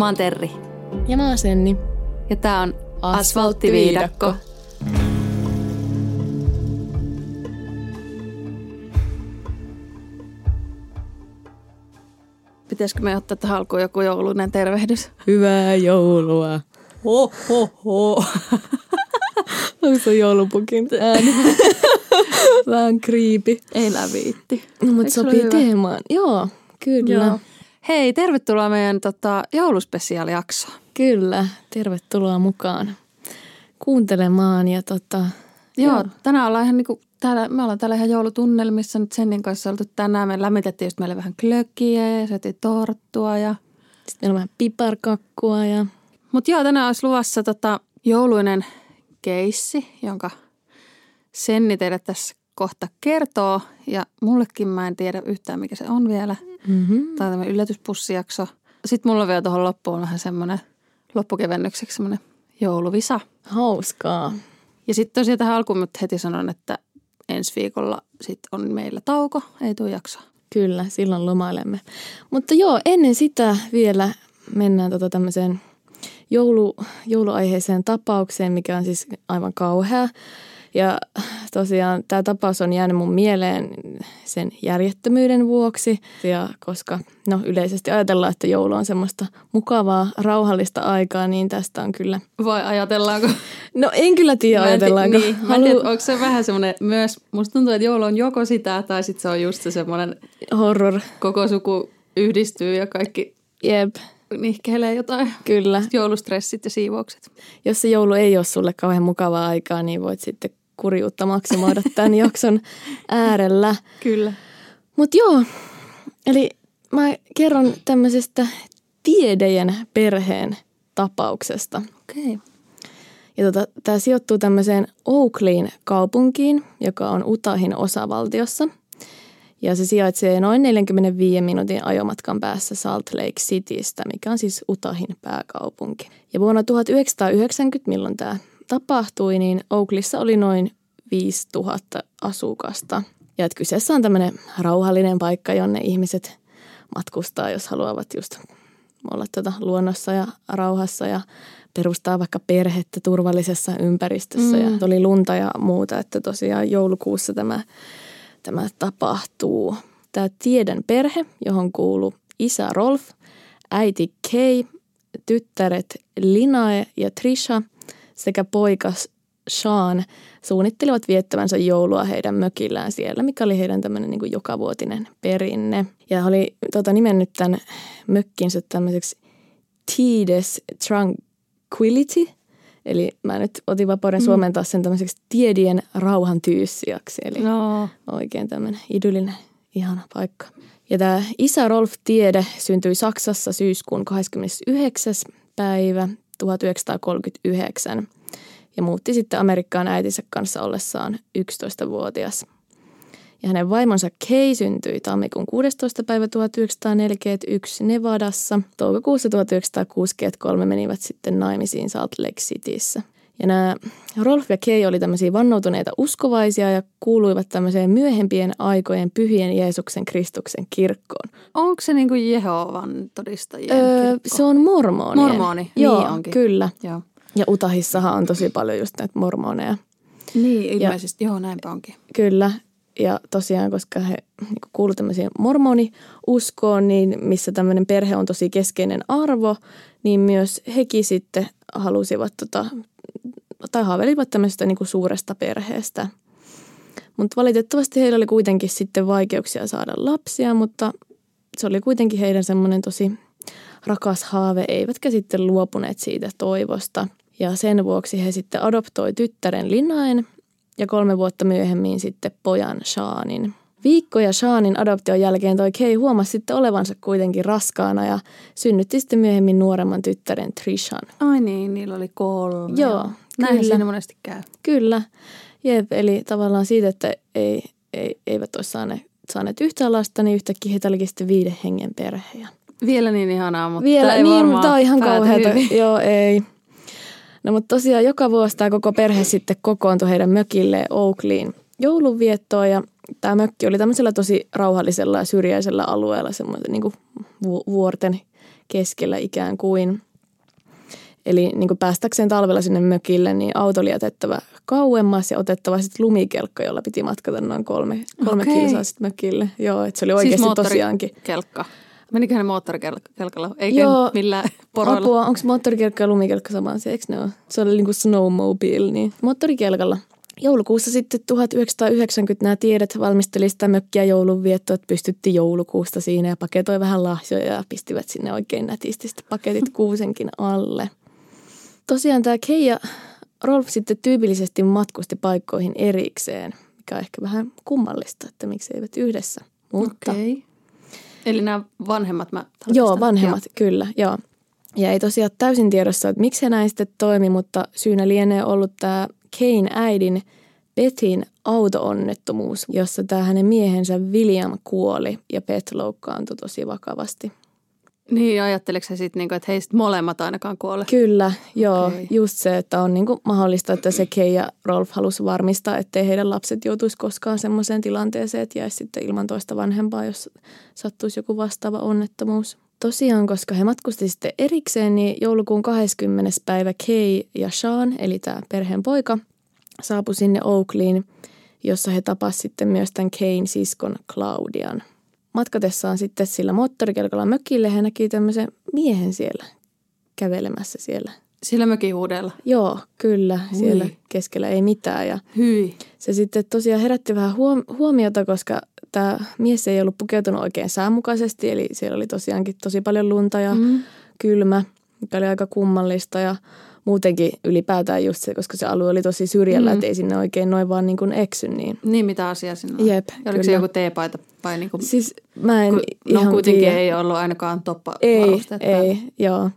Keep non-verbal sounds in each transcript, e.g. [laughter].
Mä oon Terri. Ja mä oon Senni. Ja tää on Asfalttiviidakko. Pitäisikö me ottaa tähän alkuun joku joulunen tervehdys? Hyvää joulua. Ho, ho, ho. [laughs] Onko se joulupukin ääni? [laughs] Vähän kriipi. Ei läviitti. No, mutta sopii teemaan. Joo, kyllä. Joo. Hei, tervetuloa meidän tota, jouluspesiaalijaksoon. Kyllä, tervetuloa mukaan kuuntelemaan. Ja tota, Joo, Joo. tänään ollaan ihan niinku, täällä, me ollaan täällä ihan joulutunnelmissa nyt Sennin kanssa oltu tänään. Me lämmitettiin just meille vähän klökiä ja syötiin torttua. Ja... sitten meillä on vähän piparkakkua ja Mutta joo, tänään olisi luvassa tota, jouluinen keissi, jonka Senni teille tässä kohta kertoo. Ja mullekin mä en tiedä yhtään, mikä se on vielä. Mm-hmm. Tämä on tämmöinen yllätyspussijakso. Sitten mulla on vielä tuohon loppuun vähän semmoinen loppukevennykseksi semmoinen jouluvisa. hauskaa. Ja sitten tosiaan tähän alkuun heti sanon, että ensi viikolla sit on meillä tauko, ei tule jaksoa. Kyllä, silloin lomailemme. Mutta joo, ennen sitä vielä mennään tota tämmöiseen joulu, jouluaiheiseen tapaukseen, mikä on siis aivan kauhea. Ja tosiaan tämä tapaus on jäänyt mun mieleen sen järjettömyyden vuoksi. Ja koska no, yleisesti ajatellaan, että joulu on semmoista mukavaa, rauhallista aikaa, niin tästä on kyllä... Vai ajatellaanko? No en kyllä tiedä, Mä en ajatellaanko. Niin, mä en tiedä, onko se vähän semmoinen myös, musta tuntuu, että joulu on joko sitä tai sitten se on just se semmoinen Horror. koko suku yhdistyy ja kaikki Jep, nihkeilee jotain. kyllä. Joulustressit ja siivoukset. jos se joulu ei ole sulle kauhean mukavaa aikaa, niin voit sitten kurjuutta maksimoida tämän jakson äärellä. Kyllä. Mutta joo, eli mä kerron tämmöisestä tiedejen perheen tapauksesta. Okei. Okay. Ja tota, tämä sijoittuu tämmöiseen Oakleyin kaupunkiin, joka on Utahin osavaltiossa. Ja se sijaitsee noin 45 minuutin ajomatkan päässä Salt Lake Citystä, mikä on siis Utahin pääkaupunki. Ja vuonna 1990, milloin tämä tapahtui, niin Oakleyssa oli noin 5000 asukasta. Ja että kyseessä on tämmöinen rauhallinen paikka, jonne ihmiset matkustaa, jos haluavat just olla tuota luonnossa ja rauhassa ja perustaa vaikka perhettä turvallisessa ympäristössä. Mm. Ja oli lunta ja muuta, että tosiaan joulukuussa tämä, tämä tapahtuu. Tämä Tieden perhe, johon kuuluu isä Rolf, äiti Kay, tyttäret Linae ja Trisha sekä poika Sean suunnittelivat viettävänsä joulua heidän mökillään siellä, mikä oli heidän tämmöinen niin jokavuotinen perinne. Ja he oli tota, nimennyt tämän mökkinsä tämmöiseksi Tides Tranquility, eli mä nyt otin vapauden mm. suomentaa sen tämmöiseksi tiedien rauhan tyyssiaksi, eli No, oikein tämmöinen idyllinen, ihana paikka. Ja tämä isä Rolf Tiede syntyi Saksassa syyskuun 29. päivä 1939 ja muutti sitten Amerikkaan äitinsä kanssa ollessaan 11-vuotias. Ja hänen vaimonsa Kay syntyi tammikuun 16. päivä 1941 Nevadassa. Toukokuussa 1963 menivät sitten naimisiin Salt Lake Cityssä. Ja nämä Rolf ja Kay oli tämmöisiä vannoutuneita uskovaisia ja kuuluivat tämmöiseen myöhempien aikojen pyhien Jeesuksen Kristuksen kirkkoon. onko se niinku Jehovan todistajien Öö, kirkko? se on mormonien. Mormoni, Joo, niin onkin. kyllä. Joo. Ja Utahissahan on tosi paljon just näitä mormoneja. Niin, ilmeisesti. Joo, näinpä onkin. Kyllä. Ja tosiaan, koska he niin kuuluvat tämmöisiin mormoniuskoon, niin missä tämmöinen perhe on tosi keskeinen arvo, niin myös hekin sitten halusivat tota, tai haaveilivat tämmöisestä niin suuresta perheestä. Mutta valitettavasti heillä oli kuitenkin sitten vaikeuksia saada lapsia, mutta se oli kuitenkin heidän semmoinen tosi rakas haave, eivätkä sitten luopuneet siitä toivosta. Ja sen vuoksi he sitten adoptoi tyttären Linaen ja kolme vuotta myöhemmin sitten pojan Shaanin. Viikkoja Shaanin adoption jälkeen toi Kay huomasi sitten olevansa kuitenkin raskaana ja synnytti sitten myöhemmin nuoremman tyttären Trishan. Ai niin, niillä oli kolme. Joo, Näin kyllä. siinä monesti käy. Kyllä, jep, eli tavallaan siitä, että ei, ei, eivät olisi saaneet, saaneet yhtään lasta, niin yhtäkkiä heitä olikin sitten viiden hengen perhe. Vielä niin ihanaa, mutta Vielä, ei niin, varmaan tämä on ihan kauheata. hyvin. Joo, ei. No mutta tosiaan joka vuosi tämä koko perhe sitten kokoontui heidän mökille Oakleyin joulunviettoon ja tämä mökki oli tämmöisellä tosi rauhallisella ja syrjäisellä alueella, semmoinen niin vuorten keskellä ikään kuin. Eli niin kuin päästäkseen talvella sinne mökille, niin auto oli jätettävä kauemmas ja otettava sitten lumikelkka, jolla piti matkata noin kolme, kolme okay. kilsaa sitten mökille. Joo, että se oli oikeasti siis tosiaankin. kelkka. Menikö ne moottorikelkalla? Eikä Joo, millään poroilla? Apua, onko moottorikelkka ja lumikelkka sama asia? Eikö ne ole? Se oli niin kuin snowmobile, niin moottorikelkalla. Joulukuussa sitten 1990 nämä tiedet valmisteli sitä mökkiä joulunviettoa, että pystytti joulukuusta siinä ja paketoi vähän lahjoja ja pistivät sinne oikein nätisti sitten paketit [laughs] kuusenkin alle. Tosiaan tämä Kei ja Rolf sitten tyypillisesti matkusti paikkoihin erikseen, mikä on ehkä vähän kummallista, että miksi eivät yhdessä. Mutta okay. Eli nämä vanhemmat mä Joo, vanhemmat, joo. kyllä, joo. Ja ei tosiaan täysin tiedossa, että miksi he näin sitten toimi, mutta syynä lienee ollut tämä Kane äidin Bethin auto-onnettomuus, jossa tämä hänen miehensä William kuoli ja Beth loukkaantui tosi vakavasti. Niin, ajatteliko se sitten, niinku, että heistä molemmat ainakaan kuole? Kyllä, joo. Okay. Just se, että on niinku mahdollista, että se Kei ja Rolf halusi varmistaa, ettei heidän lapset joutuisi koskaan semmoiseen tilanteeseen, että jäisi sitten ilman toista vanhempaa, jos sattuisi joku vastaava onnettomuus. Tosiaan, koska he matkusti sitten erikseen, niin joulukuun 20. päivä Kay ja Sean, eli tämä perheen poika, saapui sinne Oakleyin, jossa he tapasivat sitten myös tämän Kayn siskon Claudian. Matkatessaan sitten sillä moottorikelkalla mökille he näki tämmöisen miehen siellä kävelemässä siellä. Sillä mökin huudella? Joo, kyllä. Hui. Siellä keskellä ei mitään. Ja Hyi. Se sitten tosiaan herätti vähän huomiota, koska tämä mies ei ollut pukeutunut oikein säänmukaisesti, eli siellä oli tosiaankin tosi paljon lunta ja mm. kylmä, mikä oli aika kummallista ja muutenkin ylipäätään just se, koska se alue oli tosi syrjällä, mm. että ei sinne oikein noin vaan niin kuin eksy. Niin, niin mitä asia sinne on? Jep, ja oliko se joku teepaita vai niin kuin, Siis mä en ku, ihan No kuitenkin tiedä. ei ollut ainakaan toppa Ei, ei, joo.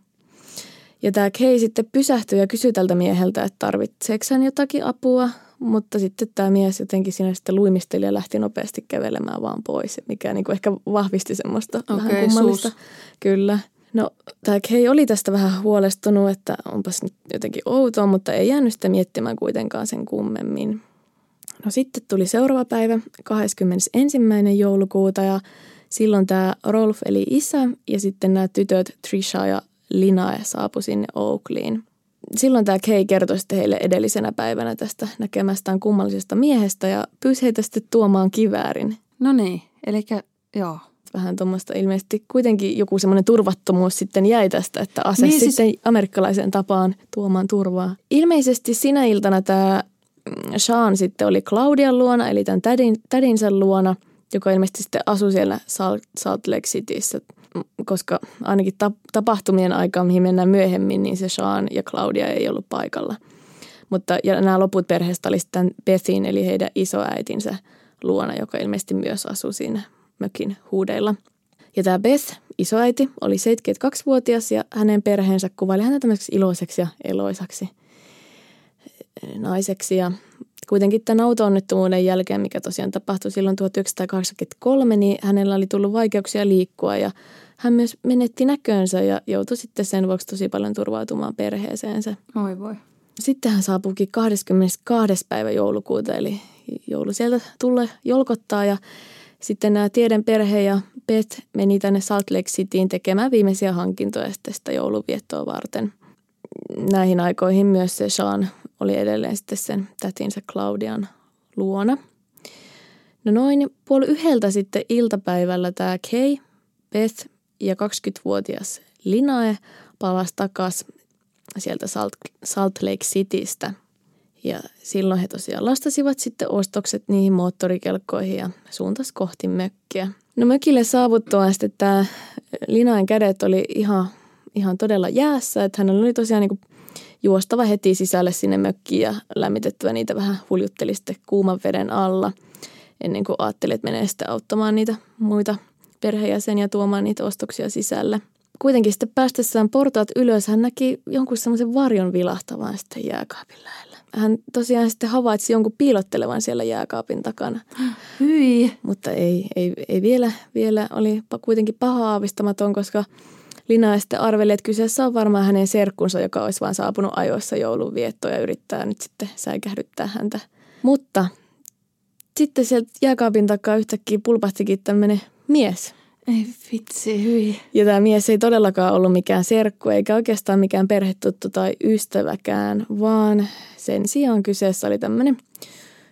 Ja tämä Kei sitten pysähtyi ja kysyi tältä mieheltä, että tarvitseeko hän jotakin apua. Mutta sitten tämä mies jotenkin siinä sitten luimisteli ja lähti nopeasti kävelemään vaan pois, mikä niin kuin ehkä vahvisti semmoista okay, vähän kummallista. Sus. Kyllä. No tämä Kei oli tästä vähän huolestunut, että onpas nyt jotenkin outoa, mutta ei jäänyt sitä miettimään kuitenkaan sen kummemmin. No sitten tuli seuraava päivä, 21. joulukuuta ja silloin tämä Rolf eli isä ja sitten nämä tytöt Trisha ja Linae saapui sinne Oakleyin. Silloin tämä Kay kertoi sitten heille edellisenä päivänä tästä näkemästään kummallisesta miehestä ja pyysi heitä sitten tuomaan kiväärin. No niin, eli joo. Vähän tuommoista ilmeisesti kuitenkin joku semmoinen turvattomuus sitten jäi tästä, että ase niin, sitten siis... amerikkalaiseen tapaan tuomaan turvaa. Ilmeisesti sinä iltana tämä Sean sitten oli Claudian luona, eli tämän tädin, tädinsä luona, joka ilmeisesti sitten asui siellä Salt, Salt Lake Cityssä – koska ainakin tapahtumien aikaan, mihin mennään myöhemmin, niin se Sean ja Claudia ei ollut paikalla. Mutta ja nämä loput perheestä oli sitten Bethin, eli heidän isoäitinsä luona, joka ilmeisesti myös asui siinä mökin huudeilla. Ja tämä Beth, isoäiti, oli 72-vuotias ja hänen perheensä kuvaili häntä tämmöiseksi iloiseksi ja eloisaksi naiseksi. Ja kuitenkin tämän auto-onnettomuuden jälkeen, mikä tosiaan tapahtui silloin 1983, niin hänellä oli tullut vaikeuksia liikkua ja hän myös menetti näkönsä ja joutui sitten sen vuoksi tosi paljon turvautumaan perheeseensä. Oi voi. Sitten hän saapuikin 22. päivä joulukuuta, eli joulu sieltä tulle jolkottaa ja sitten nämä Tieden perhe ja Pet meni tänne Salt Lake Cityin tekemään viimeisiä hankintoja sitten sitä jouluviettoa varten. Näihin aikoihin myös se Sean oli edelleen sitten sen tätinsä Claudian luona. No noin puoli yhdeltä sitten iltapäivällä tämä Kay, Beth ja 20-vuotias Linae palasi takaisin sieltä Salt, Salt Lake Citystä. Ja silloin he tosiaan lastasivat sitten ostokset niihin moottorikelkkoihin ja suuntas kohti mökkiä. No mökille saavuttuaan sitten tämä Linaen kädet oli ihan, ihan todella jäässä, että hän oli tosiaan niin juostava heti sisälle sinne mökkiin ja lämmitettävä niitä vähän huljutteli sitten kuuman veden alla ennen kuin ajatteli, että menee sitten auttamaan niitä muita perheenjäseniä tuomaan niitä ostoksia sisälle. Kuitenkin sitten päästessään portaat ylös hän näki jonkun semmoisen varjon vilahtavan sitten jääkaapin lähellä. Hän tosiaan sitten havaitsi jonkun piilottelevan siellä jääkaapin takana. Hyi. Mutta ei, ei, ei vielä, vielä oli kuitenkin paha aavistamaton, koska Lina sitten arveli, että kyseessä on varmaan hänen serkkunsa, joka olisi vain saapunut ajoissa joulun viettoon ja yrittää nyt sitten säikähdyttää häntä. Mutta sitten sieltä jääkaapin takaa yhtäkkiä pulpahtikin tämmöinen mies. Ei vitsi, hyi. Ja tämä mies ei todellakaan ollut mikään serkku eikä oikeastaan mikään perhetuttu tai ystäväkään, vaan sen sijaan kyseessä oli tämmöinen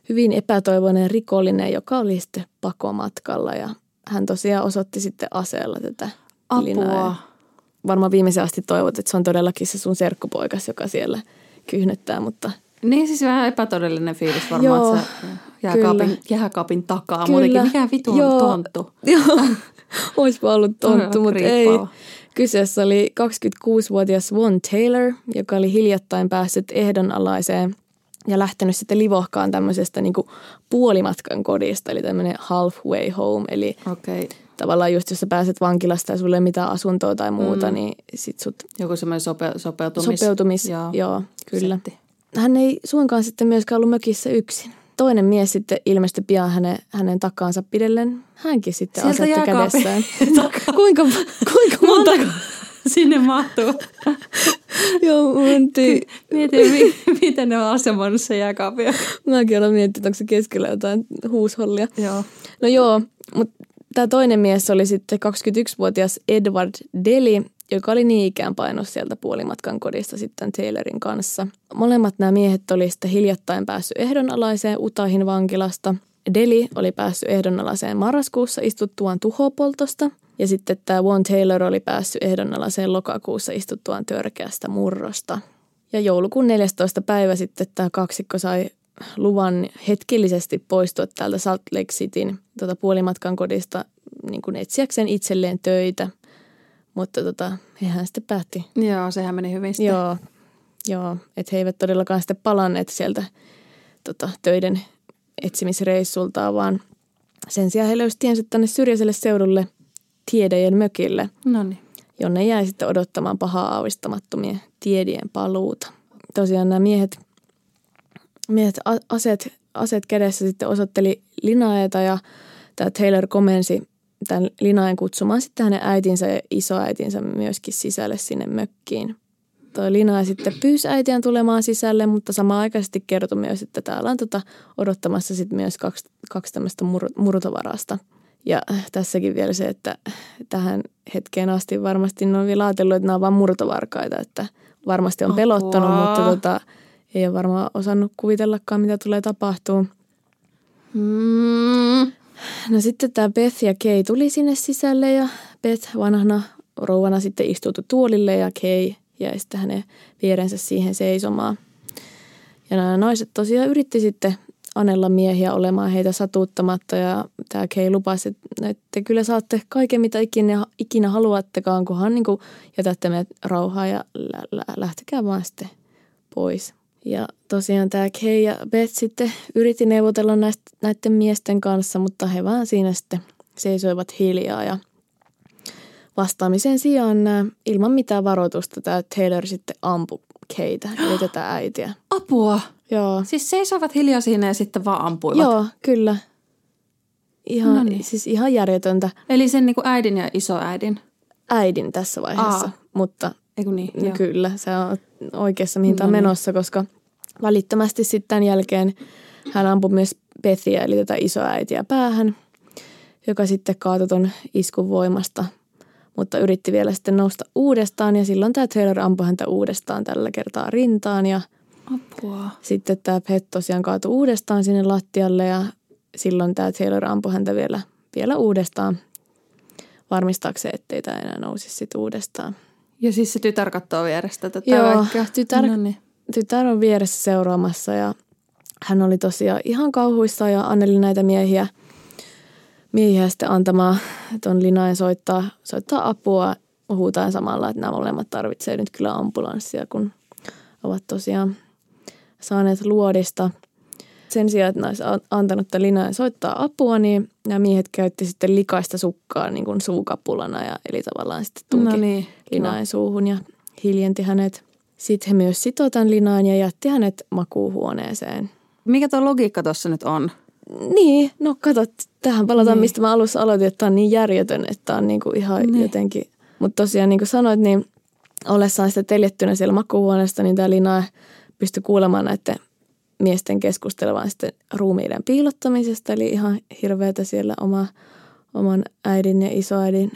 hyvin epätoivoinen rikollinen, joka oli sitten pakomatkalla ja hän tosiaan osoitti sitten aseella tätä Apua. Linaa. Varmaan viimeisen asti toivot, että se on todellakin se sun serkkupoikas, joka siellä kyhnyttää, mutta Niin siis vähän epätodellinen fiilis varmaan, Joo, se jääkaapin, jääkaapin takaa. Kyllä. Muutenkin mikä vitu [laughs] on tonttu. Joo, olisipa ollut tonttu, mutta ei. Kyseessä oli 26-vuotias Von Taylor, joka oli hiljattain päässyt ehdonalaiseen ja lähtenyt sitten livohkaan tämmöisestä niin puolimatkan kodista, eli tämmöinen halfway home, eli okay. tavallaan just jos sä pääset vankilasta ja sulle ei mitään asuntoa tai muuta, Mm. niin sit sut joku semmoinen sope, sopeutumis. sopeutumis, Joo. joo, joo kyllä. setti. Hän ei suinkaan sitten myöskään ollut mökissä yksin. Toinen mies sitten ilmestyi pian hänen, hänen takaansa pidellen. Hänkin sitten Sieltä asetti kädessään. [laughs] kuinka, kuinka monta? Sinne mahtuu. [laughs] Joo, mun ty- Mietin, mi- miten ne on asemoinut se jääkaapia. Mäkin olen miettinyt, että onko se keskellä jotain huushollia. Joo. No joo, mutta tämä toinen mies oli sitten 21-vuotias Edward Deli, joka oli niin ikään painut sieltä puolimatkan kodista sitten Taylorin kanssa. Molemmat nämä miehet oli sitten hiljattain päässyt ehdonalaiseen Utahin vankilasta. Deli oli päässyt ehdonalaiseen marraskuussa istuttuaan tuhopoltosta ja sitten tämä Won Taylor oli päässyt ehdonalaiseen lokakuussa istuttuaan törkeästä murrosta. Ja joulukuun 14. päivä sitten tämä kaksikko sai luvan hetkellisesti poistua täältä Salt Lake Cityn tuota puolimatkan kodista niin kuin etsiäkseen itselleen töitä. Mutta tota, hehän sitten päätti, Joo, sehän meni hyvin sitten. joo, joo että he eivät todellakaan sitten palanneet sieltä tota, töiden etsimisreissultaan, vaan sen sijaan he löysi tiensä tänne syrjäiselle seudulle Tiedejen mökille, No niin. jonne jäi sitten odottamaan pahaa aavistamattomien tiedien paluuta. Tosiaan nämä miehet, miehet a- aseet, aseet kädessä sitten osoitteli Linaeta ja tämä Taylor komensi tämän Linaen kutsumaan sitten hänen äitinsä ja isoäitinsä myöskin sisälle sinne mökkiin. Toi Lina sitten pyysi äitiään tulemaan sisälle, mutta samaaikaisesti kertoi myös, että täällä on tota odottamassa sitten myös kaksi, kaksi tämmöistä mur- murtovarasta. Ja tässäkin vielä se, että tähän hetkeen asti varmasti ne on vielä ajatellut, että nämä on vain murtovarkaita, että varmasti on Apua. pelottanut, mutta tota, ei ole varmaan osannut kuvitellakaan, mitä tulee tapahtuu. Mm. No sitten tämä Beth ja Kay tuli sinne sisälle ja Beth vanhana rouvana sitten istuutui tuolille ja Kay jäi sitten hänen vierensä siihen seisomaan. Ja nämä naiset tosiaan yritti sitten anella miehiä olemaan heitä satuuttamatta ja tämä Kay lupasi, että te kyllä saatte kaiken mitä ikinä, ikinä haluattekaan, kunhan niin jätätte meidät rauhaa ja lä- lä- lähtekää vaan sitten pois. Ja tosiaan tämä Kay ja Beth sitten yritti neuvotella näistä, näiden miesten kanssa, mutta he vaan siinä sitten seisoivat hiljaa ja vastaamisen sijaan nämä, ilman mitään varoitusta tämä Taylor sitten ampui Keitä, [gasps] eli tätä äitiä. Apua. Joo, Siis seisoivat hiljaa siinä ja sitten vaan ampuivat. Joo kyllä. Ihan, Noniin. siis ihan järjetöntä Eli sen niin kuin äidin ja isoäidin. äidin tässä vaiheessa, Aa. mutta Eikö niin? No Joo. kyllä, se on oikeassa mihin tämä on No niin. menossa, koska välittömästi sitten tämän jälkeen hän ampui myös Pethiä, eli tätä isoäitiä päähän, joka sitten kaatui ton iskun voimasta, mutta yritti vielä sitten nousta uudestaan ja silloin tämä Taylor ampui häntä uudestaan tällä kertaa rintaan ja Apua. sitten tämä Pet tosiaan kaatui uudestaan sinne lattialle ja silloin tämä Taylor ampui häntä vielä, vielä uudestaan varmistaakseen, ettei tämä enää nousisi sitten uudestaan. Ja siis se tytär katsoo vierestä tätä Joo, kaikkea. tytär- No niin. Tytär on vieressä seuraamassa ja hän oli tosiaan ihan kauhuissa ja anneli näitä miehiä, miehiä sitten antamaan tuon Linaen soittaa, soittaa apua huutaen samalla, että nämä molemmat tarvitsee nyt kyllä ambulanssia, kun ovat tosiaan saaneet luodista. Sen sijaan, että olisi an- antanut tämän Linaen soittaa apua, niin nämä miehet käytti sitten likaista sukkaa niin kuin suukapulana ja eli tavallaan sitten tunki No niin. Linaen suuhun ja hiljenti hänet. Sitten he myös sitoi tämän Linaan ja jätti hänet makuuhuoneeseen. Mikä tuo logiikka tuossa nyt on? Niin, no kato, tähän palataan, Niin. mistä mä alussa aloitin, että tämä on niin järjetön, että tämä on niinku ihan Niin. jotenkin. Mutta tosiaan niin kuin sanoit, niin ollessaan sitä teljettynä siellä makuuhuoneesta, niin tämä Lina pystyi kuulemaan näiden miesten keskustelevan sitten ruumiiden piilottamisesta, eli ihan hirveätä siellä oma, oman äidin ja isoäidin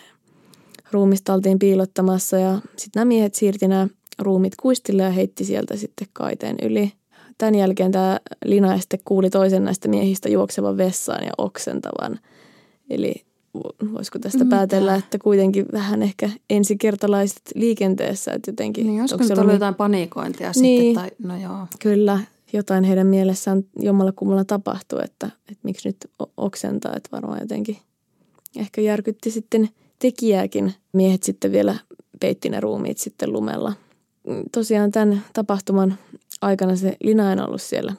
ruumista oltiin piilottamassa ja sitten nämä miehet siirti nämä ruumit kuistille ja heitti sieltä sitten kaiteen yli. Tämän jälkeen tämä Lina sitten kuuli toisen näistä miehistä juoksevan vessaan ja oksentavan. Eli voisiko tästä Mitä? päätellä, että kuitenkin vähän ehkä ensikertalaiset liikenteessä, että jotenkin... Niin, olisiko nyt ollut jotain panikointia niin, sitten, tai no joo. Kyllä, jotain heidän mielessään jommalla kummalla tapahtuu, että, että miksi nyt oksentaa, että varmaan jotenkin ehkä järkytti sitten tekijääkin. Miehet sitten vielä peitti ne ruumiit sitten lumella. Tosiaan tämän tapahtuman aikana se Lina on ollut siellä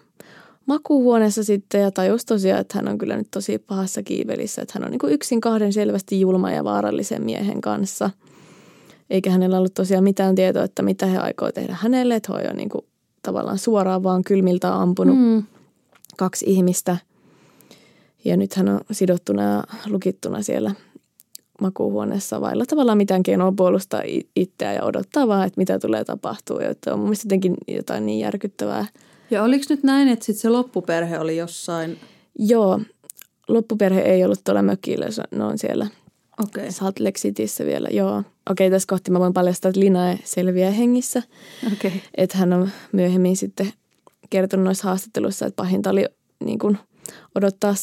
makuuhuoneessa sitten ja tajus tosiaan, että hän on kyllä nyt tosi pahassa kiivelissä, että hän on niin kuin yksin kahden selvästi julma ja vaarallisen miehen kanssa. Eikä hänellä ollut tosiaan mitään tietoa, että mitä he aikoo tehdä hänelle, että he on niin kuin tavallaan suoraan vaan kylmiltä ampunut mm. kaksi ihmistä. Ja nyt hän on sidottuna ja lukittuna siellä makuuhuoneessa vailla tavallaan mitään keinoa puolustaa itseä ja odottaa vaan, että mitä tulee tapahtua. Ja että on mun mielestä jotenkin jotain niin järkyttävää. Ja oliko nyt näin, että sitten se loppuperhe oli jossain? Joo, loppuperhe ei ollut tuolla mökillä, ne on siellä okay. Salt Lake Cityssä vielä, joo. Okei, okay, tässä kohti mä voin paljastaa, että Lina selviää hengissä. Okay. Että hän on myöhemmin sitten kertonut noissa haastatteluissa, että pahinta oli niin kuin odottaa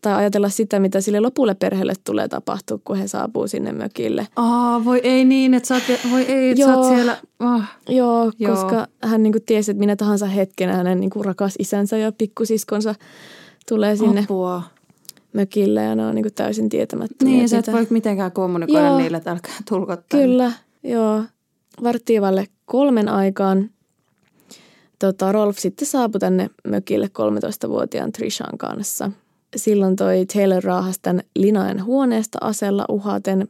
tai ajatella sitä, mitä sille lopulle perheelle tulee tapahtua, kun he saapuu sinne mökille. Aa, voi ei niin, että sä oot, voi ei, että joo, sä oot siellä. Oh. Joo, joo, koska hän niin kuin tiesi, että minä tahansa hetkenä hänen niin kuin rakas isänsä ja pikkusiskonsa tulee sinne. Apua mökille ja ne on niin kuin täysin tietämättömiä. Niin, sä et voi mitenkään kommunikoida joo, niille, että älkää tulko. Kyllä, joo. Varttiivalle kolmen aikaan tota, Rolf sitten saapui tänne mökille 13-vuotiaan Trishan kanssa. Silloin toi Taylor raahasi tämän Linaen huoneesta asella uhaten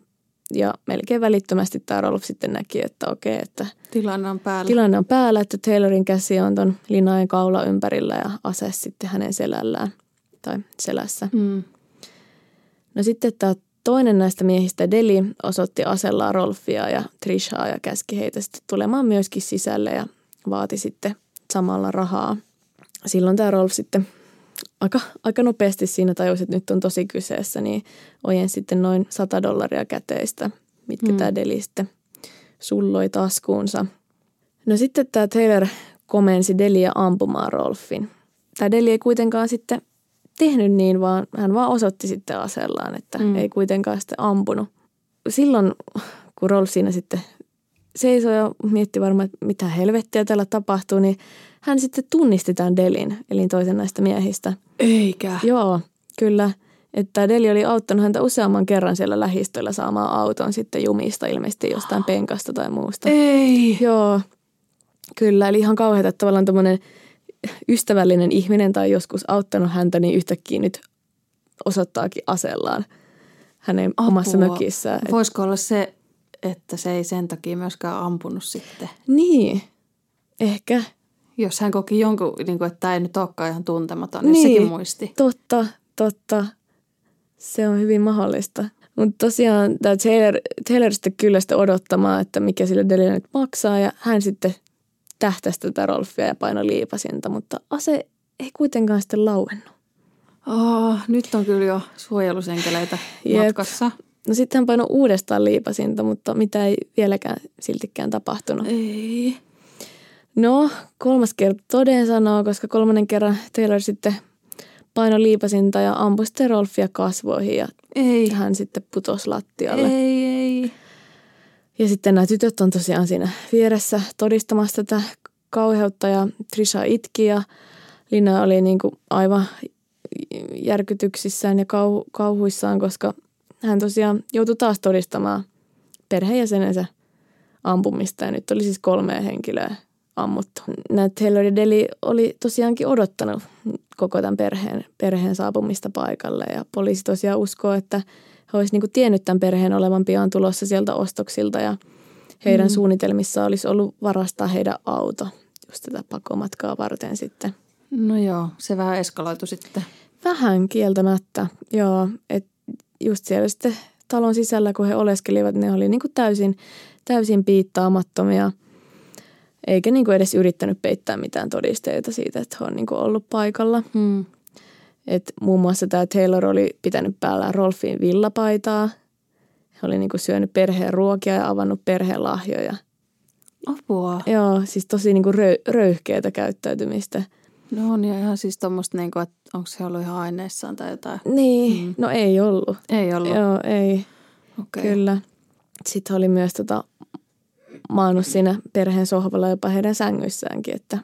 ja melkein välittömästi tämä Rolf sitten näki, että okei, että tilanne on päällä. Tilanne on päällä, että Taylorin käsi on ton Linaen kaula ympärillä ja ase sitten hänen selällään tai selässä. Mm. No sitten tämä toinen näistä miehistä, Deli, osoitti asellaan Rolfia ja Trishaa ja käski heitä sitten tulemaan myöskin sisälle ja vaati sitten samalla rahaa. Silloin tämä Rolf sitten aika, aika nopeasti siinä tajusi, että nyt on tosi kyseessä, niin ojen sitten noin 100 dollaria käteistä, mitkä mm. tämä Deli sitten sulloi taskuunsa. No sitten tämä Taylor komensi Delia ampumaan Rolfin. Tämä Deli ei kuitenkaan sitten tehnyt niin, vaan hän vaan osoitti sitten asellaan, että mm. ei kuitenkaan sitten ampunut. Silloin, kun Rolf siinä sitten seisoi ja mietti varmaan, että mitä helvettiä täällä tapahtuu, niin hän sitten tunnisti tämän Delin, eli toisen näistä miehistä. Eikä. Joo, kyllä. Että Deli oli auttanut häntä useamman kerran siellä lähistöllä saamaan auton sitten jumista ilmeisesti jostain penkasta tai muusta. Ei. Joo, kyllä. Eli ihan kauheata, että tavallaan tämmöinen – ystävällinen ihminen tai joskus auttanut häntä, niin yhtäkkiä nyt osoittaakin asellaan hänen Apua. omassa mökissään. Voisiko olla se, että se ei sen takia myöskään ampunut sitten? Niin, ehkä. Jos hän koki jonkun, niin kuin, että tämä ei nyt olekaan ihan tuntematon, niin, niin sekin muisti. Totta, totta. Se on hyvin mahdollista. Mutta tosiaan tämä Taylor, Taylor sitten kyllä sitä odottamaan, että mikä sille Delille nyt maksaa. Ja hän sitten tähtäsi tätä Rolfia ja painoi liipasinta, mutta ase ei kuitenkaan sitten lauennut. Oh, nyt on kyllä jo suojelusenkeleitä Jep. matkassa. No sitten hän painoi uudestaan liipasinta, mutta mitä ei vieläkään siltikään tapahtunut. Ei. No, kolmas kerta toden sanoo, koska kolmannen kerran Taylor sitten painoi liipasinta ja ampui sitten Rolfia kasvoihin ja ei. hän sitten putosi lattialle. Ei, ei. Ja sitten nämä tytöt on tosiaan siinä vieressä todistamassa tätä kauheutta ja Trisha itki ja Lina oli niin kuin aivan järkytyksissään ja kau- kauhuissaan, koska hän tosiaan joutui taas todistamaan perheenjäsenensä ampumista ja nyt oli siis kolme henkilöä ammuttu. Nämä Taylor ja Deli oli tosiaankin odottanut koko tämän perheen, perheen saapumista paikalle ja poliisi tosiaan uskoo, että he olisivat niin tiennyt tämän perheen olevan pian tulossa sieltä ostoksilta ja heidän mm. suunnitelmissa olisi ollut varastaa heidän auto just tätä pakomatkaa varten sitten. No joo, se vähän eskaloitu sitten. Vähän kieltämättä, joo. Et just siellä sitten talon sisällä, kun he oleskelivat, ne oli niin kuin täysin, täysin piittaamattomia. Eikä niin kuin edes yrittänyt peittää mitään todisteita siitä, että he on niin kuin ollut paikalla. Hmm. Et muun muassa tämä Taylor oli pitänyt päällä Rolfin villapaitaa. He oli niinku syönyt perheen ruokia ja avannut perheen lahjoja. Apua. Joo, siis tosi niinku rö- röyhkeätä käyttäytymistä. No on ja ihan siis tuommoista, niinku, että onko se ollut ihan aineissaan tai jotain. Niin, mm. no ei ollut. Ei ollut. Joo, ei. Okay. Kyllä. Sitten oli myös tota, maannut siinä perheen sohvalla jopa heidän sängyissäänkin, että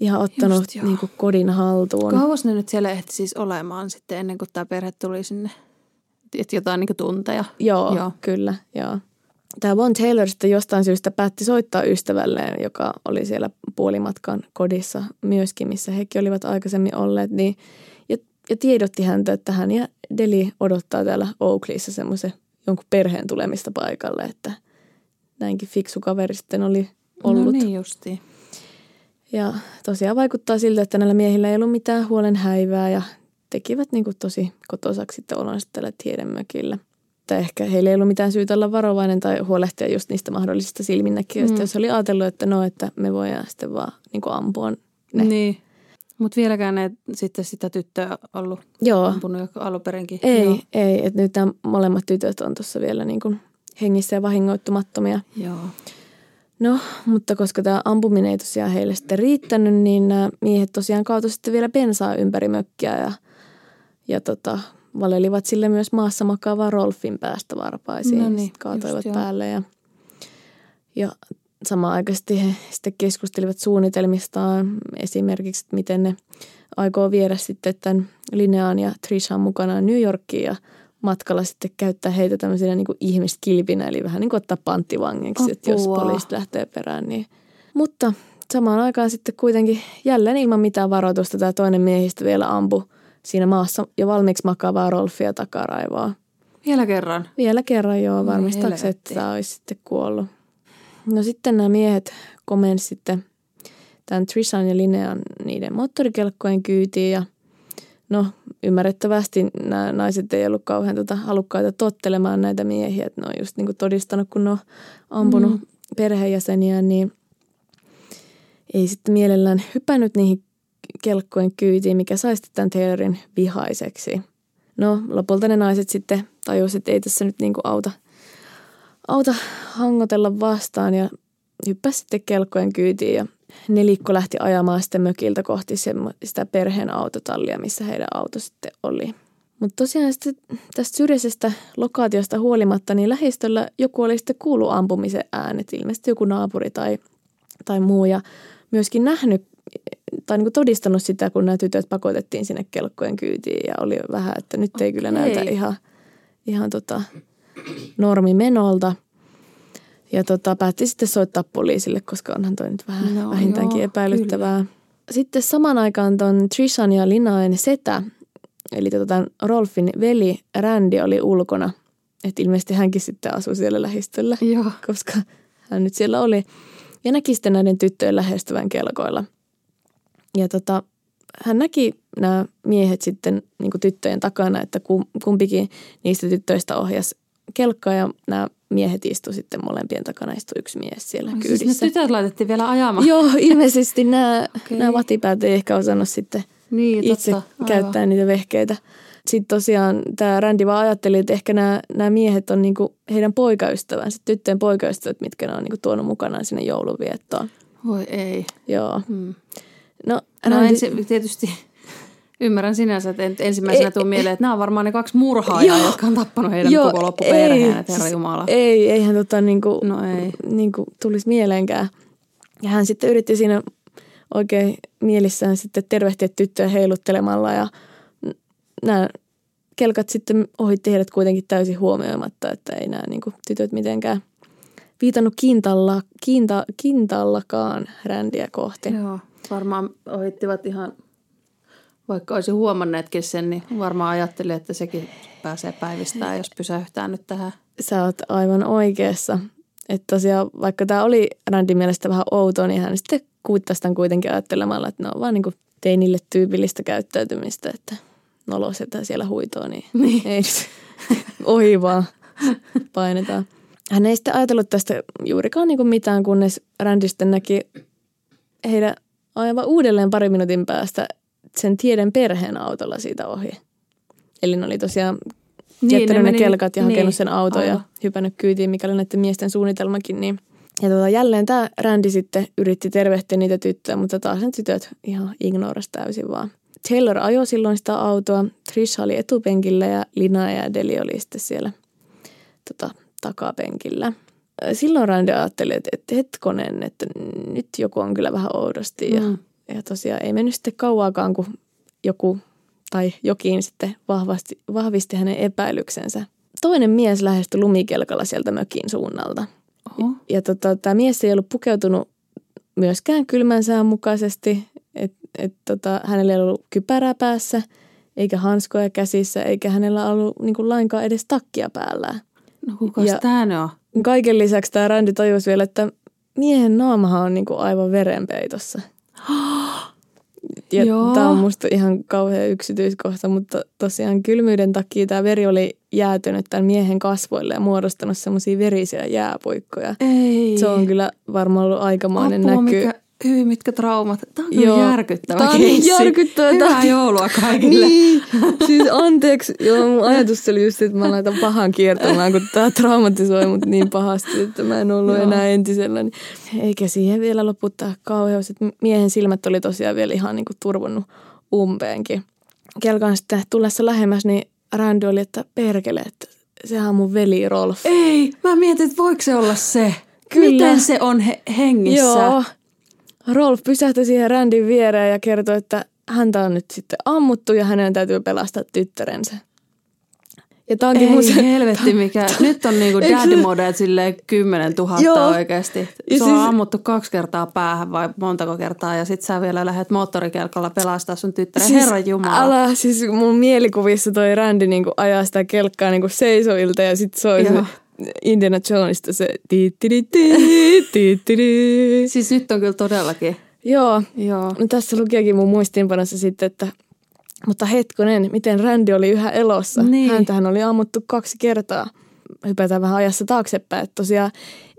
ihan ottanut Just niin kuin kodin haltuun. Kauas ne nyt siellä ehti siis olemaan sitten ennen kuin tämä perhe tuli sinne? Et jotain niin tunteja. Joo, Joo. joo, kyllä, joo. Tämä Von Taylor sitten jostain syystä päätti soittaa ystävälleen, joka oli siellä puolimatkan kodissa myöskin, missä hekin olivat aikaisemmin olleet, niin, ja, ja tiedotti häntä, että hän ja Deli odottaa täällä Oakleyssa semmoisen jonkun perheen tulemista paikalle, että näinkin fiksu kaveri sitten oli ollut. No niin justiin. Ja tosiaan vaikuttaa siltä, että näillä miehillä ei ollut mitään huolen häivää ja tekivät niin kuin tosi kotosaksi sitten olonsa tällä tiedemökillä. Että ehkä heillä ei ollut mitään syytä olla varovainen tai huolehtia just niistä mahdollisista silminnäkijöistä, mm. jos oli ajatellut, että no, että me voidaan sitten vaan niin kuin ampua ne. Niin. Mutta vieläkään ei sitten sitä tyttöä ollut Joo, ampunut, joka alun perinkin. ei, Joo. ei. Että nyt nämä molemmat tytöt on tuossa vielä niin kuin hengissä ja vahingoittumattomia. Joo. No, mutta koska tämä ampuminen ei tosiaan heille sitten riittänyt, niin nämä miehet tosiaan kaatoi sitten vielä bensaa ympäri mökkiä ja, ja tota, valelivat sille myös maassa makaavaa Rolfin päästä varpaisiin. No niin, kaatoivat just päälle ja, ja samanaikaisesti he sitten keskustelivat suunnitelmistaan esimerkiksi, että miten ne aikoo viedä sitten tämän Lineaan ja Trishan mukanaan New Yorkiin ja matkalla sitten käyttää heitä tämmöisenä niin ihmiskilpinä, eli vähän niin kuin ottaa panttivangiksi, että jos Apua. poliisit lähtee perään. Niin. Mutta samaan aikaan sitten kuitenkin jälleen ilman mitään varoitusta tämä toinen miehistä vielä ampui siinä maassa jo valmiiksi makaavaa Rolfia takaraivoa. Vielä kerran. Vielä kerran joo, Oi varmistaakseni, helvetti. että tämä olisi sitten kuollut. No sitten nämä miehet komensi sitten tämän Trishan ja Linean niiden moottorikelkkojen kyytiin ja no ymmärrettävästi nämä naiset ei ollut kauhean tota halukkaita tottelemaan näitä miehiä, että ne on just niin kuin todistanut, kun ne on ampunut mm. perheenjäseniä, niin ei sitten mielellään hypännyt niihin kelkkojen kyytiin, mikä sai sitten tämän Taylorin vihaiseksi. No lopulta ne naiset sitten tajusivat, että ei tässä nyt niinku auta, auta hangotella vastaan ja hyppäsi sitten kelkkojen kyytiin ja nelikko lähti ajamaan sitten mökiltä kohti sitä perheen autotallia, missä heidän auto sitten oli. Mutta tosiaan sitten tästä syrjäisestä lokaatiosta huolimatta, niin lähistöllä joku oli sitten kuullut ampumisen äänet, ilmeisesti joku naapuri tai, tai muu ja myöskin nähnyt tai niin todistanut sitä, kun nämä tytöt pakotettiin sinne kelkkojen kyytiin ja oli vähän, että nyt ei kyllä näytä ihan, ihan tota normimenolta. Ja tota, päätti sitten soittaa poliisille, koska onhan toi nyt vähän No vähintäänkin joo, epäilyttävää. Sitten saman aikaan ton Trishan ja Linaen setä, eli tota Rolfin veli Randy oli ulkona. Että ilmeisesti hänkin sitten asui siellä lähistöllä Joo. koska hän nyt siellä oli. Ja näki sitten näiden tyttöjen lähestyvän kelkoilla. Ja tota, hän näki nämä miehet sitten niin tyttöjen takana, että kum- kumpikin niistä tyttöistä ohjas kelkkaa ja nämä miehet istu sitten molempien takana, istui yksi mies siellä Siis kyydissä. ne tytöt laitettiin vielä ajamaan. Joo, ilmeisesti nämä, Okei. nämä vatipäät ei ehkä osannut sitten Niin, itse totta. Aivan. käyttää niitä vehkeitä. Sitten tosiaan tämä Randy vaan ajatteli, että ehkä nämä, nämä miehet on niinku heidän poikaystävänsä, tyttöjen poikaystävät, mitkä ne on niinku tuonut mukanaan sinne jouluviettoon. Voi ei. Joo. Hmm. No, No ensi, tietysti [laughs] ymmärrän sinänsä, että en- ensimmäisenä Ei, tuu mieleen, että nämä on varmaan ne kaksi murhaajaa, Joo. jotka on tappanut heidän Joo, koko loppuperheen, ei, että herra siis Jumala. Ei, eihän tota niinku, No ei. niinku tulisi mieleenkään. Ja hän sitten yritti siinä oikein mielissään sitten tervehtiä tyttöä heiluttelemalla ja nämä kelkat sitten ohitti heidät kuitenkin täysin huomioimatta, että ei nämä niinku tytöt mitenkään viitannut kintalla, kinta, kintallakaan rändiä kohti. Joo, varmaan ohittivat ihan, vaikka olisi huomanneetkin sen, niin varmaan ajatteli, että sekin pääsee päivistämään, jos pysäyhtää nyt tähän. Sä oot aivan oikeassa. Että tosiaan, vaikka tämä oli Randin mielestä vähän outoa, niin hän sitten kuittasi tämän kuitenkin ajattelemalla, että ne on vaan niin teinille tyypillistä käyttäytymistä, että nolosetään siellä huitoa, niin, [laughs] Niin. ei ohi vaan painetaan. Hän ei sitten ajatellut tästä juurikaan niin mitään, kunnes Randy sitten näki heidän aivan uudelleen pari minuutin päästä sen tieden perheen autolla siitä ohi. Eli ne oli tosiaan Niin, jättänyt ne, meni- kelkat ja hakenut niin, sen auton ja aivan. hypännyt kyytiin, mikä oli näiden miesten suunnitelmakin. Niin. Ja tota, jälleen tämä Randy sitten yritti tervehtiä niitä tyttöjä, mutta taas ne tytöt ihan ignoras täysin vaan. Taylor ajoi silloin sitä autoa, Trish oli etupenkillä ja Lina ja Deli oli sitten siellä tota, takapenkillä. Silloin Randy ajatteli, että, että hetkonen, että nyt joku on kyllä vähän oudosti. Ja, Mm. ja tosiaan ei mennyt sitten kauaakaan, kun joku tai jokin sitten vahvasti, vahvisti hänen epäilyksensä. Toinen mies lähestyi lumikelkalla sieltä mökin suunnalta. Oho. Ja tota, tämä mies ei ollut pukeutunut myöskään kylmän sään mukaisesti. Et, et, tota, hänellä ei ollut kypärää päässä, eikä hanskoja käsissä, eikä hänellä ollut niin kuin, lainkaan edes takkia päällään. No kukas Ja- nyt on? Kaiken lisäksi tämä Randy tajusi vielä, että miehen naamahan on niin kuin aivan verenpeitossa. Ja Joo. tämä on musta ihan kauhean yksityiskohta, mutta tosiaan kylmyyden takia tämä veri oli jäätynyt tämän miehen kasvoille ja muodostanut semmoisia verisiä jääpuikkoja. Ei. Se on kyllä varmaan ollut aikamoinen Apua, näky. Mikä, hyi, mitkä traumat. Tämä on Joo. järkyttävä Tää on keissi. järkyttävä. Hyvää joulua kaikille. Niin, siis [laughs] anteeksi. Joo, mun ajatus oli just, että mä laitan pahan kiertämään, kun tää traumatisoi mut niin pahasti, että mä en ollut Joo. enää entisellä. Niin eikä siihen vielä loputtaa kauheus, että miehen silmät oli tosiaan vielä ihan niinku turvonnut umpeenkin. Kelkan sitten tullessa lähemmäs, niin Randy oli, että perkele, että sehän on mun veli Rolf. Ei, mä mietin, että voiko se olla se. Kyllä. Miten se on he- hengissä? Joo. Rolf pysähtyi siihen Randin viereen ja kertoi, että häntä on nyt sitten ammuttu ja hänen täytyy pelastaa tyttärensä. Ja tää onkin Ei mun se, helvetti mikä. Nyt on niinku se- mode silleen 10 000 Joo. oikeasti. Se on siis- ammuttu kaksi kertaa päähän vai montako kertaa ja sit sä vielä lähdet moottorikelkalla pelastaa sun tyttären. siis, Herran Jumala. Älä, siis mun mielikuvissa toi Randy niinku ajaa sitä kelkkaa niinku seisoilta ja sit soi se. Indiana Jonesista se. Siis nyt on kyllä todellakin. Joo, Joo. no tässä lukiakin mun muistiinpanossa sitten, että mutta hetkonen, miten Randy oli yhä elossa. Niin. Häntähän oli ammuttu kaksi kertaa. Hypätään vähän ajassa taaksepäin. Että tosiaan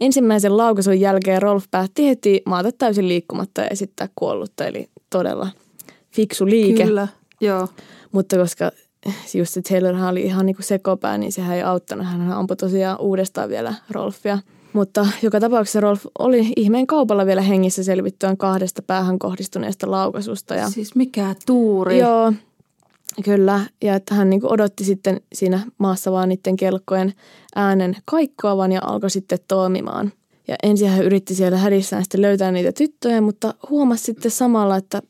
ensimmäisen laukaisun jälkeen Rolf päätti heti maata täysin liikkumatta ja esittää kuollutta. Eli todella fiksu liike. Kyllä. Joo. Mutta koska just se Taylorhan oli ihan niin kuin sekopää, niin sehän ei auttanut. Hän ampui tosiaan uudestaan vielä Rolfia. Mutta joka tapauksessa Rolf oli ihmeen kaupalla vielä hengissä selvittyään kahdesta päähän kohdistuneesta laukaisusta. Ja Siis mikä tuuri. Joo, kyllä. Ja että hän niin odotti sitten siinä maassa vaan niiden kelkkojen äänen kaikkoavan ja alkoi sitten toimimaan. Ja ensin hän yritti siellä hädissään sitten löytää niitä tyttöjä, mutta huomasi sitten samalla, että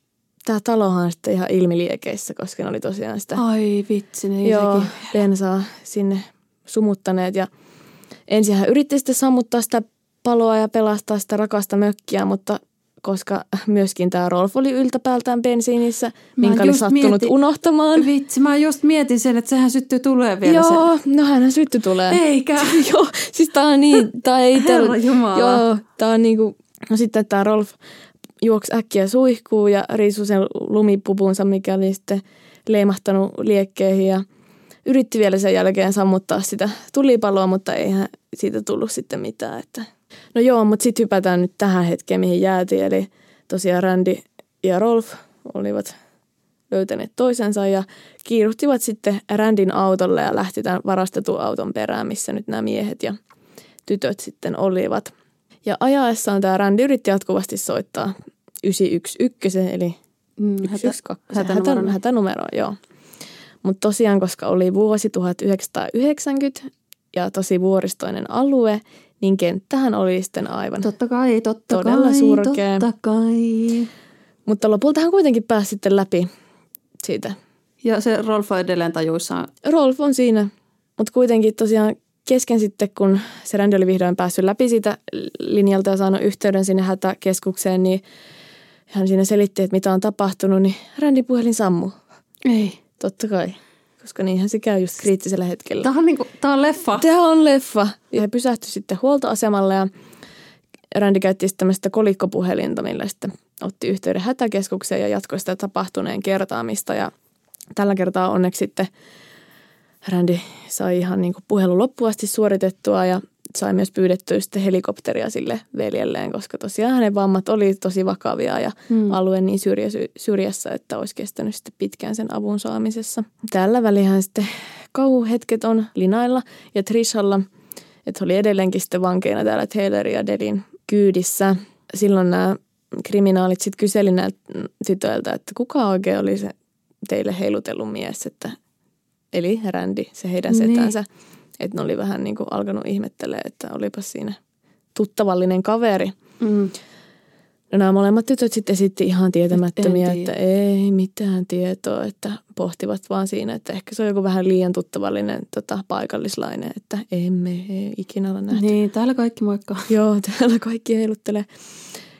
tämä talohan on sitten ihan ilmiliekeissä, koska ne oli tosiaan sitä Ai vitsi, niin joo, sekin. bensaa sinne sumuttaneet. Ja ensin hän yritti sitten sammuttaa sitä paloa ja pelastaa sitä rakasta mökkiä, mutta koska myöskin tämä Rolf oli yltäpäältään bensiinissä, Mä minkä oli sattunut mietin- unohtamaan. Vitsi, mä just mietin sen, että sehän syttyy tulee vielä Joo, no hänhän sytty tulee. Eikä. [laughs] Joo, siis tää on niin, tää ei. [laughs] Herra Jumala. Joo, tää on niinku, no sitten tää Rolf juoksi äkkiä suihkuu ja riisui sen lumipupunsa, mikä oli sitten leimahtanut liekkeihin ja yritti vielä sen jälkeen sammuttaa sitä tulipaloa, mutta eihän siitä tullut sitten mitään. Että. No joo, mutta sitten hypätään nyt tähän hetkeen, mihin jäätiin. Eli tosiaan Randy ja Rolf olivat löytäneet toisensa ja kiiruhtivat sitten Randin autolle ja lähti tämän varastetun auton perään, missä nyt nämä miehet ja tytöt sitten olivat. Ja ajaessaan tämä Randy yritti jatkuvasti soittaa 911, eli Mm, hätä- 112, hätänumero. hätänumero, hätänumero joo. Mutta tosiaan, koska oli vuosi 1990 ja tosi vuoristoinen alue, niin kenttähän oli sitten aivan. Totta kai, totta Todella kai, surkea. totta kai. Mutta lopulta hän kuitenkin pääsi sitten läpi siitä. Ja se Rolf on edelleen tajuissaan. Rolf on siinä, mutta kuitenkin tosiaan kesken sitten, kun se Randy oli vihdoin päässyt läpi siitä linjalta ja saanut yhteyden sinne hätäkeskukseen, niin hän siinä selitti, että mitä on tapahtunut, niin Randy puhelin sammu. Ei. Totta kai, koska niinhän se käy just kriittisellä hetkellä. Tämä on, niinku, tää on leffa. Tämä on leffa. Ja he pysähtyi sitten huoltoasemalle ja Randy käytti sitten tämmöistä kolikkopuhelinta, millä sitten otti yhteyden hätäkeskukseen ja jatkoi sitä tapahtuneen kertaamista. Ja tällä kertaa onneksi sitten Randy sai ihan niin kuin puhelun loppuun asti suoritettua ja sai myös pyydettyä sitten helikopteria sille veljelleen, koska tosiaan hänen vammat oli tosi vakavia ja hmm. alue niin syrjässä, että olisi kestänyt sitten pitkään sen avun saamisessa. Tällä välihän sitten kauhuhetket on Linailla ja Trishalla, että oli edelleenkin sitten vankeina täällä Taylor ja Delin kyydissä. Silloin nämä kriminaalit sitten kyseli näiltä tytöiltä, että kuka oikein oli se teille heilutellut mies, että eli Randy, se heidän niin. setänsä. Että ne oli vähän niin kuin alkanut ihmettelemään, että olipas siinä tuttavallinen kaveri. Mm. No nämä molemmat tytöt sitten esitti ihan tietämättömiä, että ei mitään tietoa, että pohtivat vaan siinä, että ehkä se on joku vähän liian tuttavallinen tota, paikallislainen, että emme ei ikinä ole nähty. Niin, täällä kaikki moikka. Joo, täällä kaikki heiluttelee.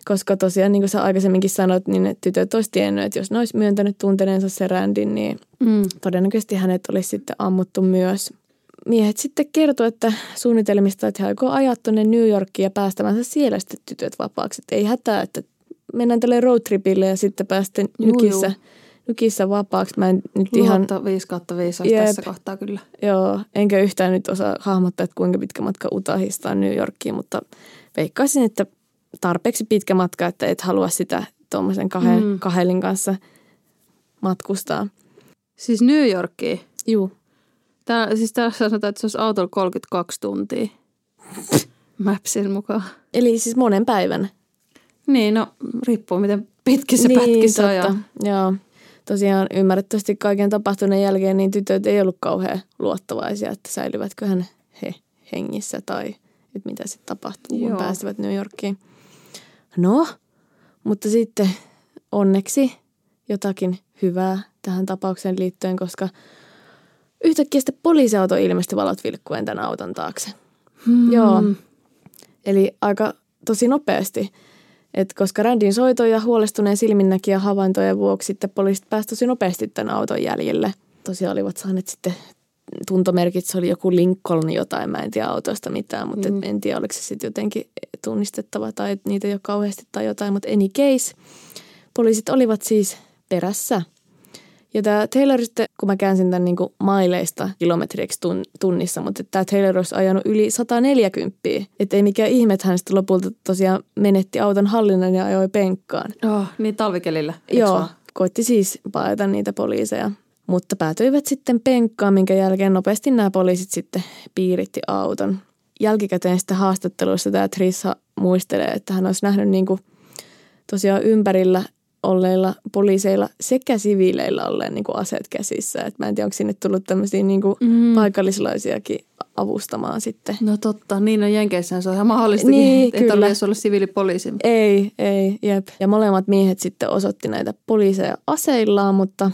Koska tosiaan, niin kuin sä aikaisemminkin sanoit, niin ne tytöt olisi tiennyt, että jos ne olisi myöntänyt tunteneensa se rändin, niin mm. todennäköisesti hänet olisi sitten ammuttu myös. Miehet sitten kertoi, että suunnitelmista, että he aikoo ajaa tuonne New Yorkiin ja päästämänsä siellä sitten tytöt vapaaksi. Että ei hätää, että mennään tälle roadtripille ja sitten päästen nykissä, nykissä vapaaksi. Mä en nyt ihan... 5 kautta 5 olisi tässä kohtaa kyllä. Joo, enkä yhtään nyt osaa hahmottaa, että kuinka pitkä matka Utahista on New Yorkiin, mutta veikkaisin, että tarpeeksi pitkä matka, että et halua sitä tuommoisen kahden, mm. kahdelin kanssa matkustaa. Siis New Yorkiin? Juu. Tää, siis täällä sanotaan, että se olisi autolla 32 tuntia. [laughs] Mapsin mukaan. Eli siis monen päivän? Niin, no riippuu miten pitkä se niin, pätkissä on. Ja... Joo. Tosiaan ymmärrettävästi kaiken tapahtuneen jälkeen niin tytöt ei ollut kauhean luottavaisia, että säilyvätköhän he hengissä tai että mitä sitten tapahtuu, kun Joo. pääsevät New Yorkiin. No, mutta sitten onneksi jotakin hyvää tähän tapaukseen liittyen, koska yhtäkkiä sitten poliisiauto ilmestyi valot vilkkuen tämän auton taakse. Hmm. Joo. Eli aika tosi nopeasti. Et koska Randin soito ja huolestuneen silminnäkijä havaintojen vuoksi sitten poliisit pääsivät tosi nopeasti tämän auton jäljille. Tosiaan olivat saaneet sitten tuntomerkit, se oli joku Lincoln jotain, mä en tiedä autosta mitään, mutta mm. en tiedä oliko se sitten jotenkin tunnistettava tai niitä ei ole kauheasti tai jotain, mutta any case. Poliisit olivat siis perässä. Ja tämä Taylor sitten, kun mä käänsin tämän niin maileista kilometriksi tunnissa, mutta tämä Taylor olisi ajanut yli 140. Että ei mikään ihme, että hän sitten lopulta tosiaan menetti auton hallinnan ja ajoi penkkaan. Oh, niin talvikelillä, Joo, vaan? koitti siis paeta niitä poliiseja. Mutta päätyivät sitten penkkaan, minkä jälkeen nopeasti nämä poliisit sitten piiritti auton. Jälkikäteen sitten haastatteluissa tämä Trissa muistelee, että hän olisi nähnyt niin kuin tosiaan ympärillä olleilla poliiseilla sekä siviileillä olleen niin kuin aseet käsissä. Et mä en tiedä, onko sinne tullut tämmöisiä niin kuin mm. paikallislaisiakin avustamaan sitten. No totta, niin on Jenkeissä se on ihan mahdollista, niin, että kyllä. tarvitse olla siviilipoliisi. Ei, ei, jep. Ja molemmat miehet sitten osoitti näitä poliiseja aseillaan, mutta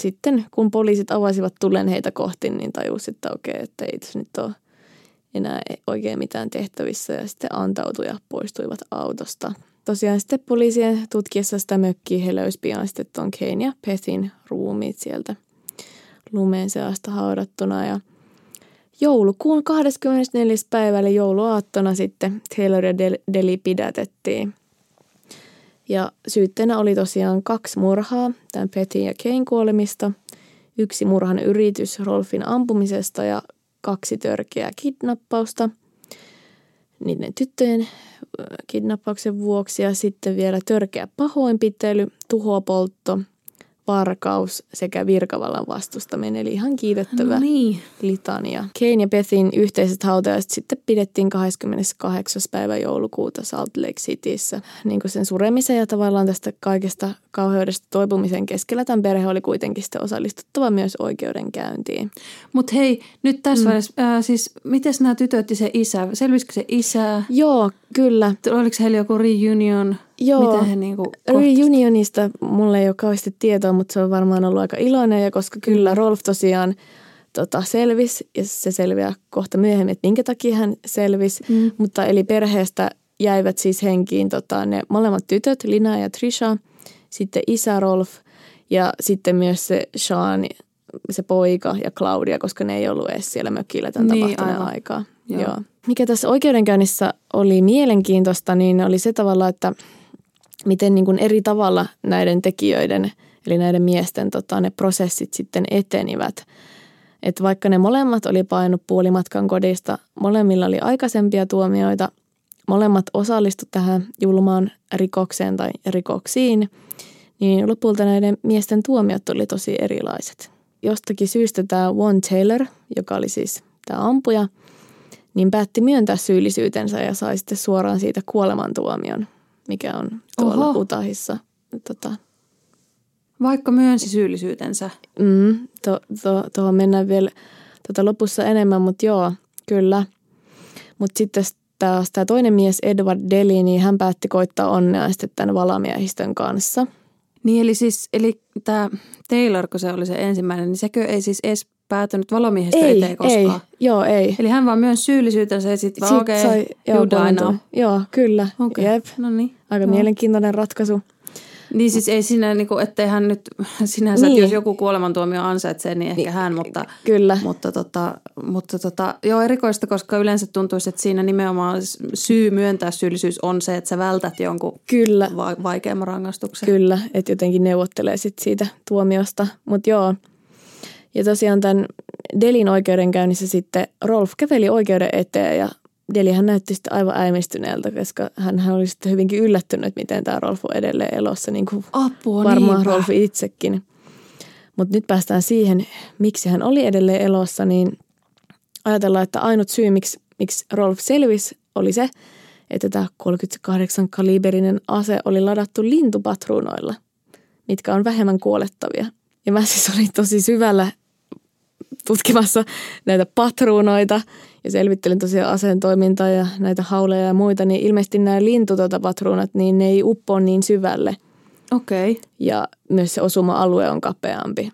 sitten kun poliisit avasivat tulen heitä kohti, niin tajusi, että okei, että ei tässä nyt ole enää oikein mitään tehtävissä ja sitten antautui ja poistuivat autosta. Tosiaan sitten poliisien tutkiessa sitä mökkiä he löysi pian sitten Ton Kane ja Pethin ruumiit sieltä lumeen seasta haudattuna ja joulukuun 24. päivä eli jouluaattona sitten Taylor ja Deli pidätettiin – ja syytteenä oli tosiaan kaksi murhaa, tämän Petin ja Kein kuolemista, yksi murhan yritys Rolfin ampumisesta ja kaksi törkeää kidnappausta. Niiden tyttöjen kidnappauksen vuoksi ja sitten vielä törkeä pahoinpitely, tuhopoltto – varkaus sekä virkavallan vastustaminen, eli ihan kiitettävä no niin. litania. Kane ja Bethin yhteiset hautajaiset sitten pidettiin 28. päivä joulukuuta Salt Lake Cityssä. Niin kuin sen suremisen ja tavallaan tästä kaikesta kauheudesta toipumisen keskellä tämän perhe oli kuitenkin sitten osallistuttava myös oikeudenkäyntiin. Mutta hei, nyt tässä mm. vaiheessa, äh, siis miten nämä tytöt ja se isä, selvisikö se isä? Joo, kyllä. Oliko heillä joku reunion? Joo, Mitä he niinku reunionista mulle ei ole kauheasti tietoa, mutta se on varmaan ollut aika iloinen. Ja koska kyllä Rolf tosiaan tota, selvisi, ja se selviää kohta myöhemmin, että minkä takia hän selvisi. Mm. Mutta eli perheestä jäivät siis henkiin tota, ne molemmat tytöt, Lina ja Trisha, sitten isä Rolf ja sitten myös se Sean, se poika ja Claudia, koska ne ei ollut edes siellä mökillä tämän niin, tapahtuneen aivan. aikaa. Joo. Joo. Mikä tässä oikeudenkäynnissä oli mielenkiintoista, niin oli se tavalla, että – miten niin kuin eri tavalla näiden tekijöiden, eli näiden miesten tota, ne prosessit sitten etenivät. Että vaikka ne molemmat oli painut puolimatkan kodista, molemmilla oli aikaisempia tuomioita, molemmat osallistu tähän julmaan rikokseen tai rikoksiin, niin lopulta näiden miesten tuomiot oli tosi erilaiset. Jostakin syystä tämä One Taylor, joka oli siis tämä ampuja, niin päätti myöntää syyllisyytensä ja sai sitten suoraan siitä kuolemantuomion, mikä on tuolla Oho. Utahissa. Tota. Vaikka myönsi syyllisyytensä? Mm, tuohon to, to, mennään vielä tota lopussa enemmän, mutta joo, kyllä. Mutta sitten taas tämä toinen mies, Edward Deli, niin hän päätti koittaa onnea sitten tämän valamiehistön kanssa. Niin eli siis, eli tämä Taylor, kun se oli se ensimmäinen, niin sekö ei siis edes päätynyt valomiehestä ei, eteen koskaan? Ei, joo ei. Eli hän vaan myös syyllisyytensä ja sitten sit okei, okay, joo, Joo, kyllä. Okay. Jep. No niin. Aika joo. mielenkiintoinen ratkaisu. Niin siis ei siinä, niin kuin, ettei hän nyt [laughs] sinänsä, niin. jos joku kuolemantuomio ansaitsee, niin ehkä niin, hän, mutta, kyllä. mutta, tota, mutta tota, joo erikoista, koska yleensä tuntuisi, että siinä nimenomaan syy myöntää syyllisyys on se, että sä vältät jonkun kyllä. Va- vaikeamman rangaistuksen. Kyllä, että jotenkin neuvottelee sit siitä tuomiosta, mutta joo. Ja tosiaan tämän Delin oikeudenkäynnissä sitten Rolf käveli oikeuden eteen ja Delihän näytti sitten aivan äimistyneeltä, koska hän oli sitten hyvinkin yllättynyt, miten tämä Rolf on edelleen elossa, niin kuin Apua, varmaan niinpä. Rolf itsekin. Mutta nyt päästään siihen, miksi hän oli edelleen elossa, niin ajatellaan, että ainut syy, miksi, miksi Rolf selvisi, oli se, että tämä 38 kaliberinen ase oli ladattu lintupatruunoilla, mitkä on vähemmän kuolettavia. Ja mä siis olin tosi syvällä tutkimassa näitä patruunoita ja selvittelin tosiaan aseen toimintaa ja näitä hauleja ja muita, niin ilmeisesti nämä lintutotapatruunat, niin ne ei uppoa niin syvälle. Okei. Okay. Ja myös se osuma-alue on kapeampi.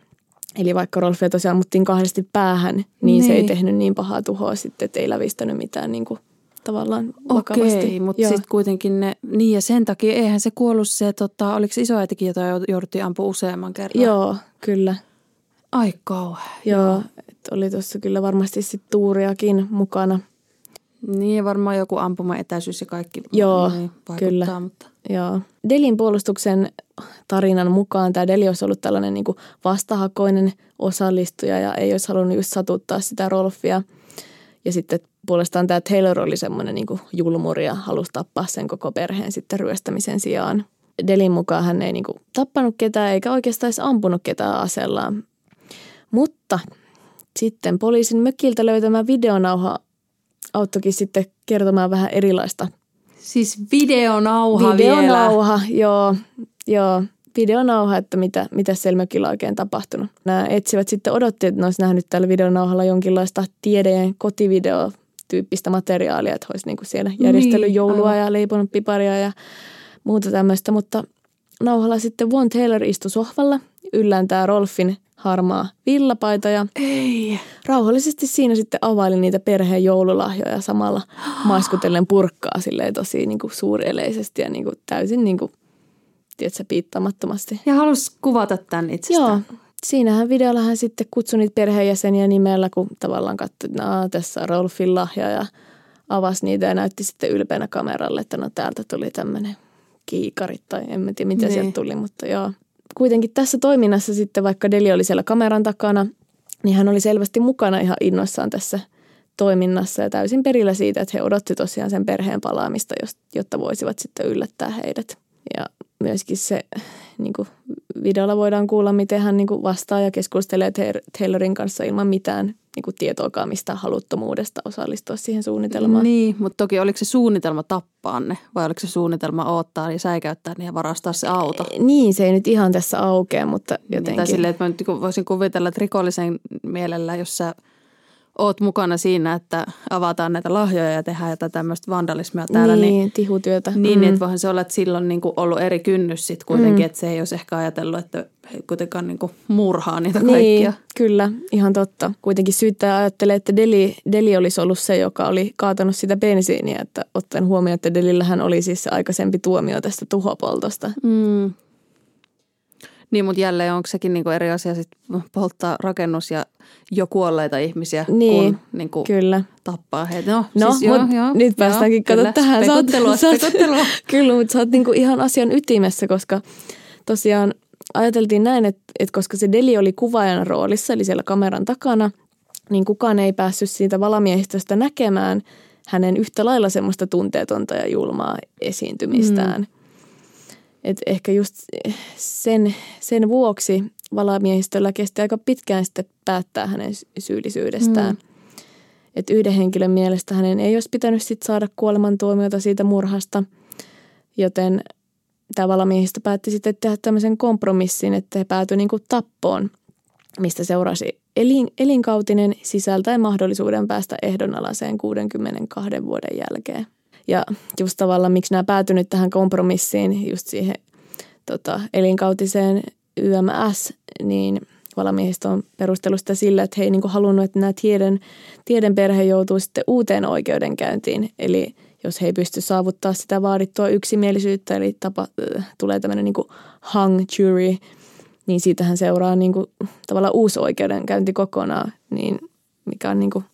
Eli vaikka Rolfia tosiaan ammuttiin kahdesti päähän, niin, niin, se ei niin. tehnyt niin pahaa tuhoa sitten, että ei lävistänyt mitään niin kuin tavallaan vakavasti. Okei, mutta sitten kuitenkin ne, niin ja sen takia eihän se kuollut se, tota, oliko isoäitikin, jota jouduttiin ampua useamman kerran? Joo, kyllä. Ai kauhean. Joo, että oli tuossa kyllä varmasti sit tuuriakin mukana. Niin ja varmaan joku ampuma etäisyys ja kaikki Joo, niin kyllä. Mutta. Joo. Delin puolustuksen tarinan mukaan tämä Deli olisi ollut tällainen niin vastahakoinen osallistuja ja ei olisi halunnut just satuttaa sitä Rolfia. Ja sitten puolestaan tämä Taylor oli semmoinen niin julmuri ja halusi tappaa sen koko perheen sitten ryöstämisen sijaan. Delin mukaan hän ei niin kuin tappanut ketään eikä oikeastaan edes ampunut ketään asellaan. Mutta sitten poliisin mökiltä löytämä videonauha auttoikin sitten kertomaan vähän erilaista. Siis videonauha Videonauha, vielä. joo, joo. Videonauha, että mitä, mitä siellä mökillä on oikein tapahtunut. Nämä etsivät sitten odotti, että ne olisi nähnyt tällä videonauhalla jonkinlaista tiede- kotivideo tyyppistä materiaalia, että olisi niin kuin siellä järjestellyt niin, joulua aivan. ja leiponut piparia ja muuta tämmöistä, mutta nauhalla sitten Von Taylor istui sohvalla, yllään tämä Rolfin harmaa villapaita ja Ei. rauhallisesti siinä sitten availin niitä perheen joululahjoja samalla maiskutellen purkkaa silleen tosi niin kuin suureleisesti ja niin kuin täysin niin kuin, tiedätkö, piittaamattomasti. Ja halusi kuvata tämän itsestään. Joo. Siinähän videolla hän sitten kutsui niitä perheenjäseniä nimellä, kun tavallaan katsoi, että no, tässä on Rolfin lahja ja avasi niitä ja näytti sitten ylpeänä kameralle, että no täältä tuli tämmöinen kiikarit tai en tiedä mitä niin. sieltä tuli, mutta joo kuitenkin tässä toiminnassa sitten, vaikka Deli oli siellä kameran takana, niin hän oli selvästi mukana ihan innoissaan tässä toiminnassa ja täysin perillä siitä, että he odotti tosiaan sen perheen palaamista, jotta voisivat sitten yllättää heidät. Ja myöskin se niin kuin videolla voidaan kuulla, miten hän niin kuin vastaa ja keskustelee Taylorin kanssa ilman mitään niin kuin tietoakaan mistä haluttomuudesta osallistua siihen suunnitelmaan. Niin, mutta toki oliko se suunnitelma tappaa ne vai oliko se suunnitelma odottaa ja säikäyttää ne ja varastaa se auto? Niin, se ei nyt ihan tässä aukea, mutta jotenkin. Niin, tai silleen, että mä nyt voisin kuvitella, että rikollisen mielellä, jos sä oot mukana siinä, että avataan näitä lahjoja ja tehdään jotain tämmöistä vandalismia täällä. Niin, niin tihutyötä. Niin, mm. että voihan se olla, että silloin niin kuin ollut eri kynnys sitten kuitenkin, mm. että se ei olisi ehkä ajatellut, että kuitenkaan niin kuin murhaa niitä niin, kaikkia. kyllä, ihan totta. Kuitenkin syyttäjä ajattelee, että Deli, Deli olisi ollut se, joka oli kaatanut sitä bensiiniä, että ottaen huomioon, että Delillähän oli siis se aikaisempi tuomio tästä tuhopoltosta. Mm. Niin, mutta jälleen onko sekin niinku eri asia sit polttaa rakennus ja jo kuolleita ihmisiä, niin, kun niinku kyllä. tappaa heitä. No, no siis joo, joo, nyt päästäänkin kato tähän. Spekuttelua, sä oot, spekuttelua. [laughs] Sä oot, kyllä, mutta sä oot niinku ihan asian ytimessä, koska tosiaan ajateltiin näin, että, että koska se Deli oli kuvaajan roolissa, eli siellä kameran takana, niin kukaan ei päässyt siitä valamiehistöstä näkemään hänen yhtä lailla semmoista tunteetonta ja julmaa esiintymistään. Mm. Et ehkä just sen, sen vuoksi valamiehistöllä kesti aika pitkään sitten päättää hänen syyllisyydestään. Mm. Et yhden henkilön mielestä hänen ei olisi pitänyt sit saada kuolemantuomiota siitä murhasta, joten tämä valamiehistö päätti sitten tehdä tämmöisen kompromissin, että he päätyi niin kuin tappoon, mistä seurasi elin, elinkautinen sisältäen mahdollisuuden päästä ehdonalaiseen 62 vuoden jälkeen. Ja just tavallaan, miksi nämä päätynyt tähän kompromissiin, just siihen tota, elinkautiseen YMS, niin valamiehistö on perustellut sitä sillä, että he ei niin halunnut, että nämä tieden, tieden perhe joutuu sitten uuteen oikeudenkäyntiin. Eli jos he ei pysty saavuttaa sitä vaadittua yksimielisyyttä, eli tapa, äh, tulee tämmöinen niin hung jury, niin siitähän seuraa niin kuin, tavallaan uusi oikeudenkäynti kokonaan, niin mikä on niin kuin,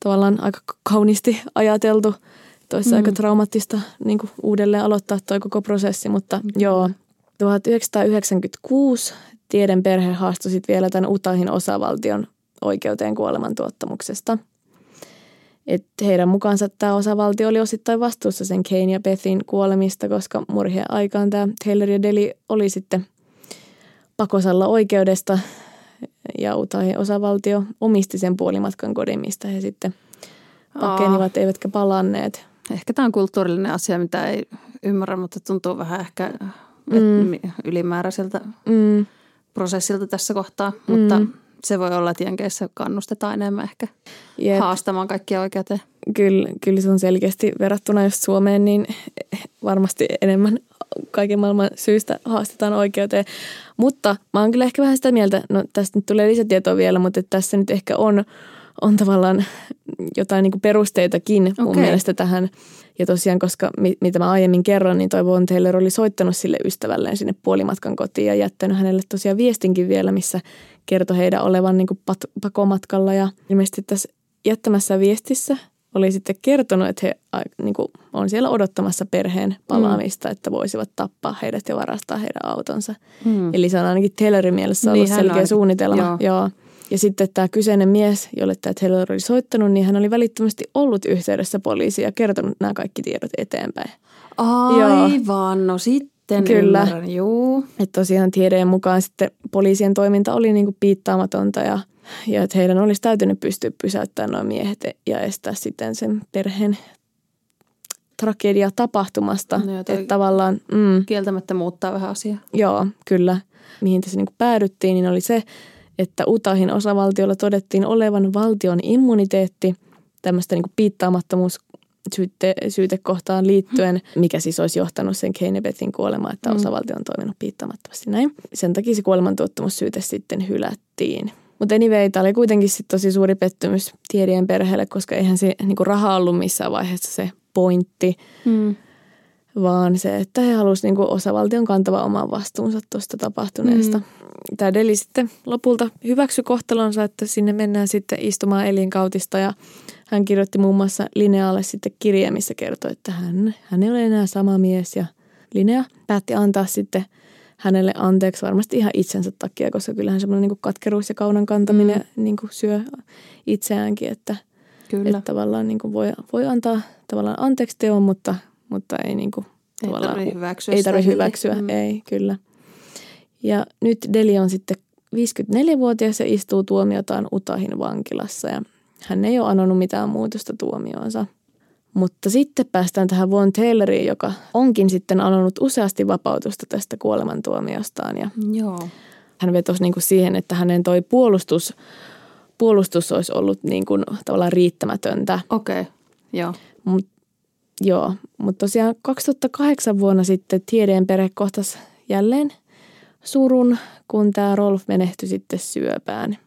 tavallaan aika kauniisti ajateltu. Toissa mm. aika traumaattista niin kuin, uudelleen aloittaa tuo koko prosessi, mutta mm. joo. 1996 Tieden perhe haastoi vielä tämän Utahin osavaltion oikeuteen kuolemantuottamuksesta. Et heidän mukaansa tämä osavaltio oli osittain vastuussa sen Kane ja Bethin kuolemista, koska murhien aikaan tämä Taylor ja Deli oli sitten pakosalla oikeudesta ja Utahin osavaltio omisti sen puolimatkan kodin, mistä he sitten pakenivat, eivätkä palanneet. Ehkä tämä on kulttuurillinen asia, mitä ei ymmärrä, mutta tuntuu vähän ehkä mm. ylimääräiseltä mm prosessilta tässä kohtaa, mm. mutta se voi olla, että Jenkeissä kannustetaan enemmän ehkä Jep. haastamaan kaikkia oikeuteen. Kyllä, kyllä se on selkeästi verrattuna just Suomeen, niin varmasti enemmän kaiken maailman syystä haastetaan oikeuteen. Mutta mä oon kyllä ehkä vähän sitä mieltä, no tästä nyt tulee lisätietoa vielä, mutta tässä nyt ehkä on, on tavallaan jotain niin kuin perusteitakin okay. mun mielestä tähän ja tosiaan, koska mitä mä aiemmin kerron, niin toi Von Taylor oli soittanut sille ystävälleen sinne puolimatkan kotiin ja jättänyt hänelle tosiaan viestinkin vielä, missä kertoi heidän olevan niin kuin pakomatkalla. Ja ilmeisesti tässä jättämässä viestissä oli sitten kertonut, että he niin kuin, on siellä odottamassa perheen palaamista, mm. että voisivat tappaa heidät ja varastaa heidän autonsa. Mm. Eli se on ainakin Taylorin mielessä ollut niin, selkeä on. suunnitelma. Joo. Joo. Ja sitten tämä kyseinen mies, jolle tämä Taylor oli soittanut, niin hän oli välittömästi ollut yhteydessä poliisiin ja kertonut nämä kaikki tiedot eteenpäin. Aivan, Joo. no sitten Kyllä. ymmärrän, juu. Että tosiaan tiedeen mukaan sitten poliisien toiminta oli niinku piittaamatonta ja, ja että heidän olisi täytynyt pystyä pysäyttämään nuo miehet ja estää sitten sen perheen tragedia tapahtumasta. No, että tavallaan, mm, kieltämättä muuttaa vähän asiaa. Joo, kyllä. Mihin tässä niinku päädyttiin, niin oli se, että Utahin osavaltiolla todettiin olevan valtion immuniteetti tämmöistä niin piittaamattomuus syytte, syytekohtaan liittyen, mikä siis olisi johtanut sen Keinebethin kuolemaan, että mm. osavaltio on toiminut piittaamattomasti näin. Sen takia se kuolemantuottamussyyte sitten hylättiin. Mutta anyway, tämä oli kuitenkin sitten tosi suuri pettymys tiedien perheelle, koska eihän se niin raha ollut missään vaiheessa se pointti. Mm vaan se, että he halusivat niin osavaltion kantava oman vastuunsa tuosta tapahtuneesta. Mm. Tämä Deli sitten lopulta hyväksyi kohtalonsa, että sinne mennään sitten istumaan elinkautista ja hän kirjoitti muun muassa Linealle sitten kirje, missä kertoi, että hän, hän ei ole enää sama mies ja Linea päätti antaa sitten hänelle anteeksi varmasti ihan itsensä takia, koska kyllähän semmoinen niin katkeruus ja kaunan kantaminen mm. niin syö itseäänkin, että, Kyllä. että tavallaan niin voi, voi antaa tavallaan anteeksi teon, mutta mutta ei niin kuin, ei tarvitse hyväksyä. Ei tarvitse hyväksyä, mm. ei kyllä. Ja nyt Deli on sitten 54-vuotias ja istuu tuomiotaan Utahin vankilassa ja hän ei ole anonut mitään muutosta tuomioonsa. Mutta sitten päästään tähän Von Tayloriin, joka onkin sitten anonut useasti vapautusta tästä kuolemantuomiostaan. Ja Joo. Hän vetosi niin kuin siihen, että hänen toi puolustus, puolustus olisi ollut niin kuin tavallaan riittämätöntä. Okei, okay. joo. Mut Joo, mutta tosiaan 2008 vuonna sitten tiedeen perhe kohtasi jälleen surun, kun tämä Rolf menehtyi sitten syöpään.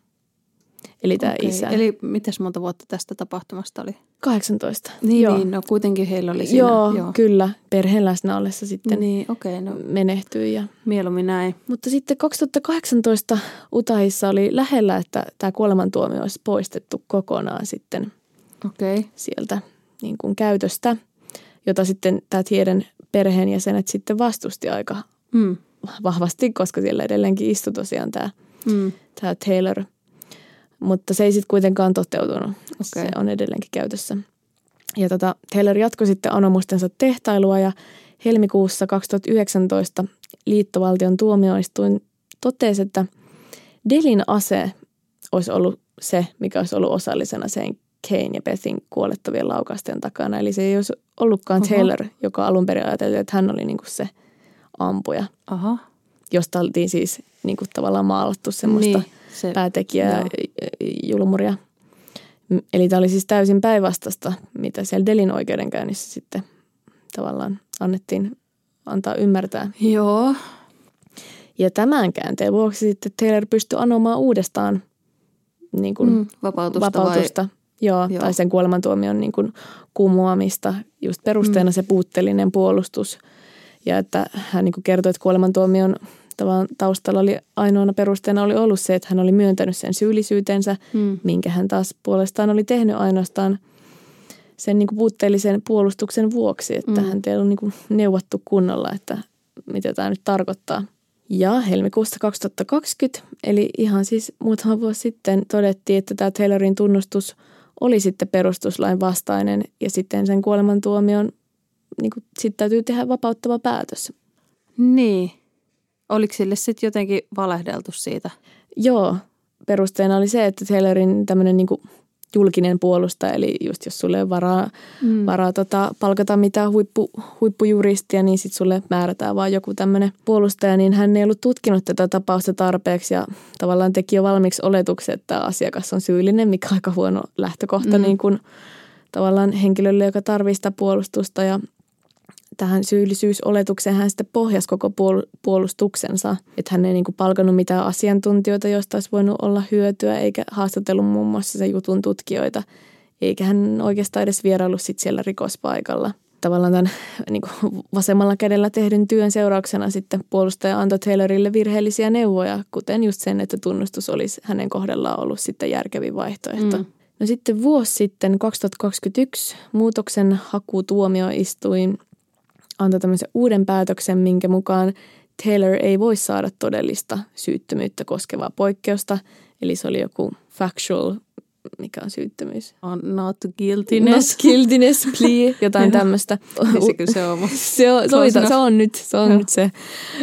Eli tämä okay. isä. Eli miten monta vuotta tästä tapahtumasta oli? 18. Niin, joo. niin no kuitenkin heillä oli siinä. Joo, joo. kyllä. Perheen läsnä ollessa sitten niin, okay, no. menehtyi. Ja... Mieluummin näin. Mutta sitten 2018 Utahissa oli lähellä, että tämä kuolemantuomio olisi poistettu kokonaan sitten okay. sieltä niin kuin käytöstä jota sitten tämä tieden perheenjäsenet sitten vastusti aika mm. vahvasti, koska siellä edelleenkin istui tosiaan tämä, mm. tämä Taylor. mutta se ei sitten kuitenkaan toteutunut. Okay. Se on edelleenkin käytössä. Ja tota, Taylor jatkoi sitten anomustensa tehtailua ja helmikuussa 2019 liittovaltion tuomioistuin totesi, että Delin ase olisi ollut se, mikä olisi ollut osallisena sen Kane ja Bethin kuolettavien laukausten takana. Eli se ei olisi ollutkaan Oho. Taylor, joka alun perin ajateltiin, että hän oli niinku se ampuja. Aha. Josta oltiin siis niinku tavallaan maalattu semmoista niin, se, päätekijää, joo. julmuria. Eli tämä oli siis täysin päinvastasta, mitä siellä Delin oikeudenkäynnissä sitten tavallaan annettiin antaa ymmärtää. Joo. Ja tämän käänteen vuoksi sitten Taylor pystyi anomaan uudestaan niin kuin mm, vapautusta, vapautusta vai? Joo, Joo, tai sen kuolemantuomion niin kuin kumoamista. Just perusteena mm. se puutteellinen puolustus. Ja että hän niin kuin kertoi, että kuolemantuomion taustalla oli ainoana perusteena oli ollut se, että hän oli myöntänyt sen syyllisyytensä, mm. minkä hän taas puolestaan oli tehnyt ainoastaan sen niin kuin puutteellisen puolustuksen vuoksi, että mm. hän ei ollut niin kuin neuvottu kunnolla, että mitä tämä nyt tarkoittaa. Ja helmikuussa 2020, eli ihan siis muutama vuosi sitten, todettiin, että tämä Taylorin tunnustus – oli sitten perustuslain vastainen ja sitten sen kuolemantuomion niin sitten täytyy tehdä vapauttava päätös. Niin. Oliko sille sitten jotenkin valehdeltu siitä? Joo. Perusteena oli se, että Taylorin tämmöinen niin julkinen puolustaja, eli just jos sulle on varaa, mm. varaa tota, palkata mitään huippu, huippujuristia, niin sitten sulle määrätään vaan joku tämmöinen puolustaja, niin hän ei ollut tutkinut tätä tapausta tarpeeksi ja tavallaan teki jo valmiiksi oletuksen, että asiakas on syyllinen, mikä on aika huono lähtökohta mm. niin kuin, tavallaan henkilölle, joka tarvitsee puolustusta ja tähän syyllisyysoletukseen hän sitten pohjasi koko puolustuksensa. Että hän ei niin kuin palkannut mitään asiantuntijoita, joista olisi voinut olla hyötyä, eikä haastatellut muun muassa se jutun tutkijoita. Eikä hän oikeastaan edes vieraillut sit siellä rikospaikalla. Tavallaan tämän [laughs] niin kuin vasemmalla kädellä tehdyn työn seurauksena sitten puolustaja antoi Taylorille virheellisiä neuvoja, kuten just sen, että tunnustus olisi hänen kohdallaan ollut sitten järkevin vaihtoehto. Mm. No sitten vuosi sitten, 2021, muutoksen hakutuomioistuin antoi tämmöisen uuden päätöksen, minkä mukaan Taylor ei voi saada todellista syyttömyyttä koskevaa poikkeusta. Eli se oli joku factual, mikä on syyttömyys? On not guiltiness. Not guiltiness [laughs] plea, jotain tämmöistä. [laughs] Se on. Se on, se on, se on nyt, se on nyt se,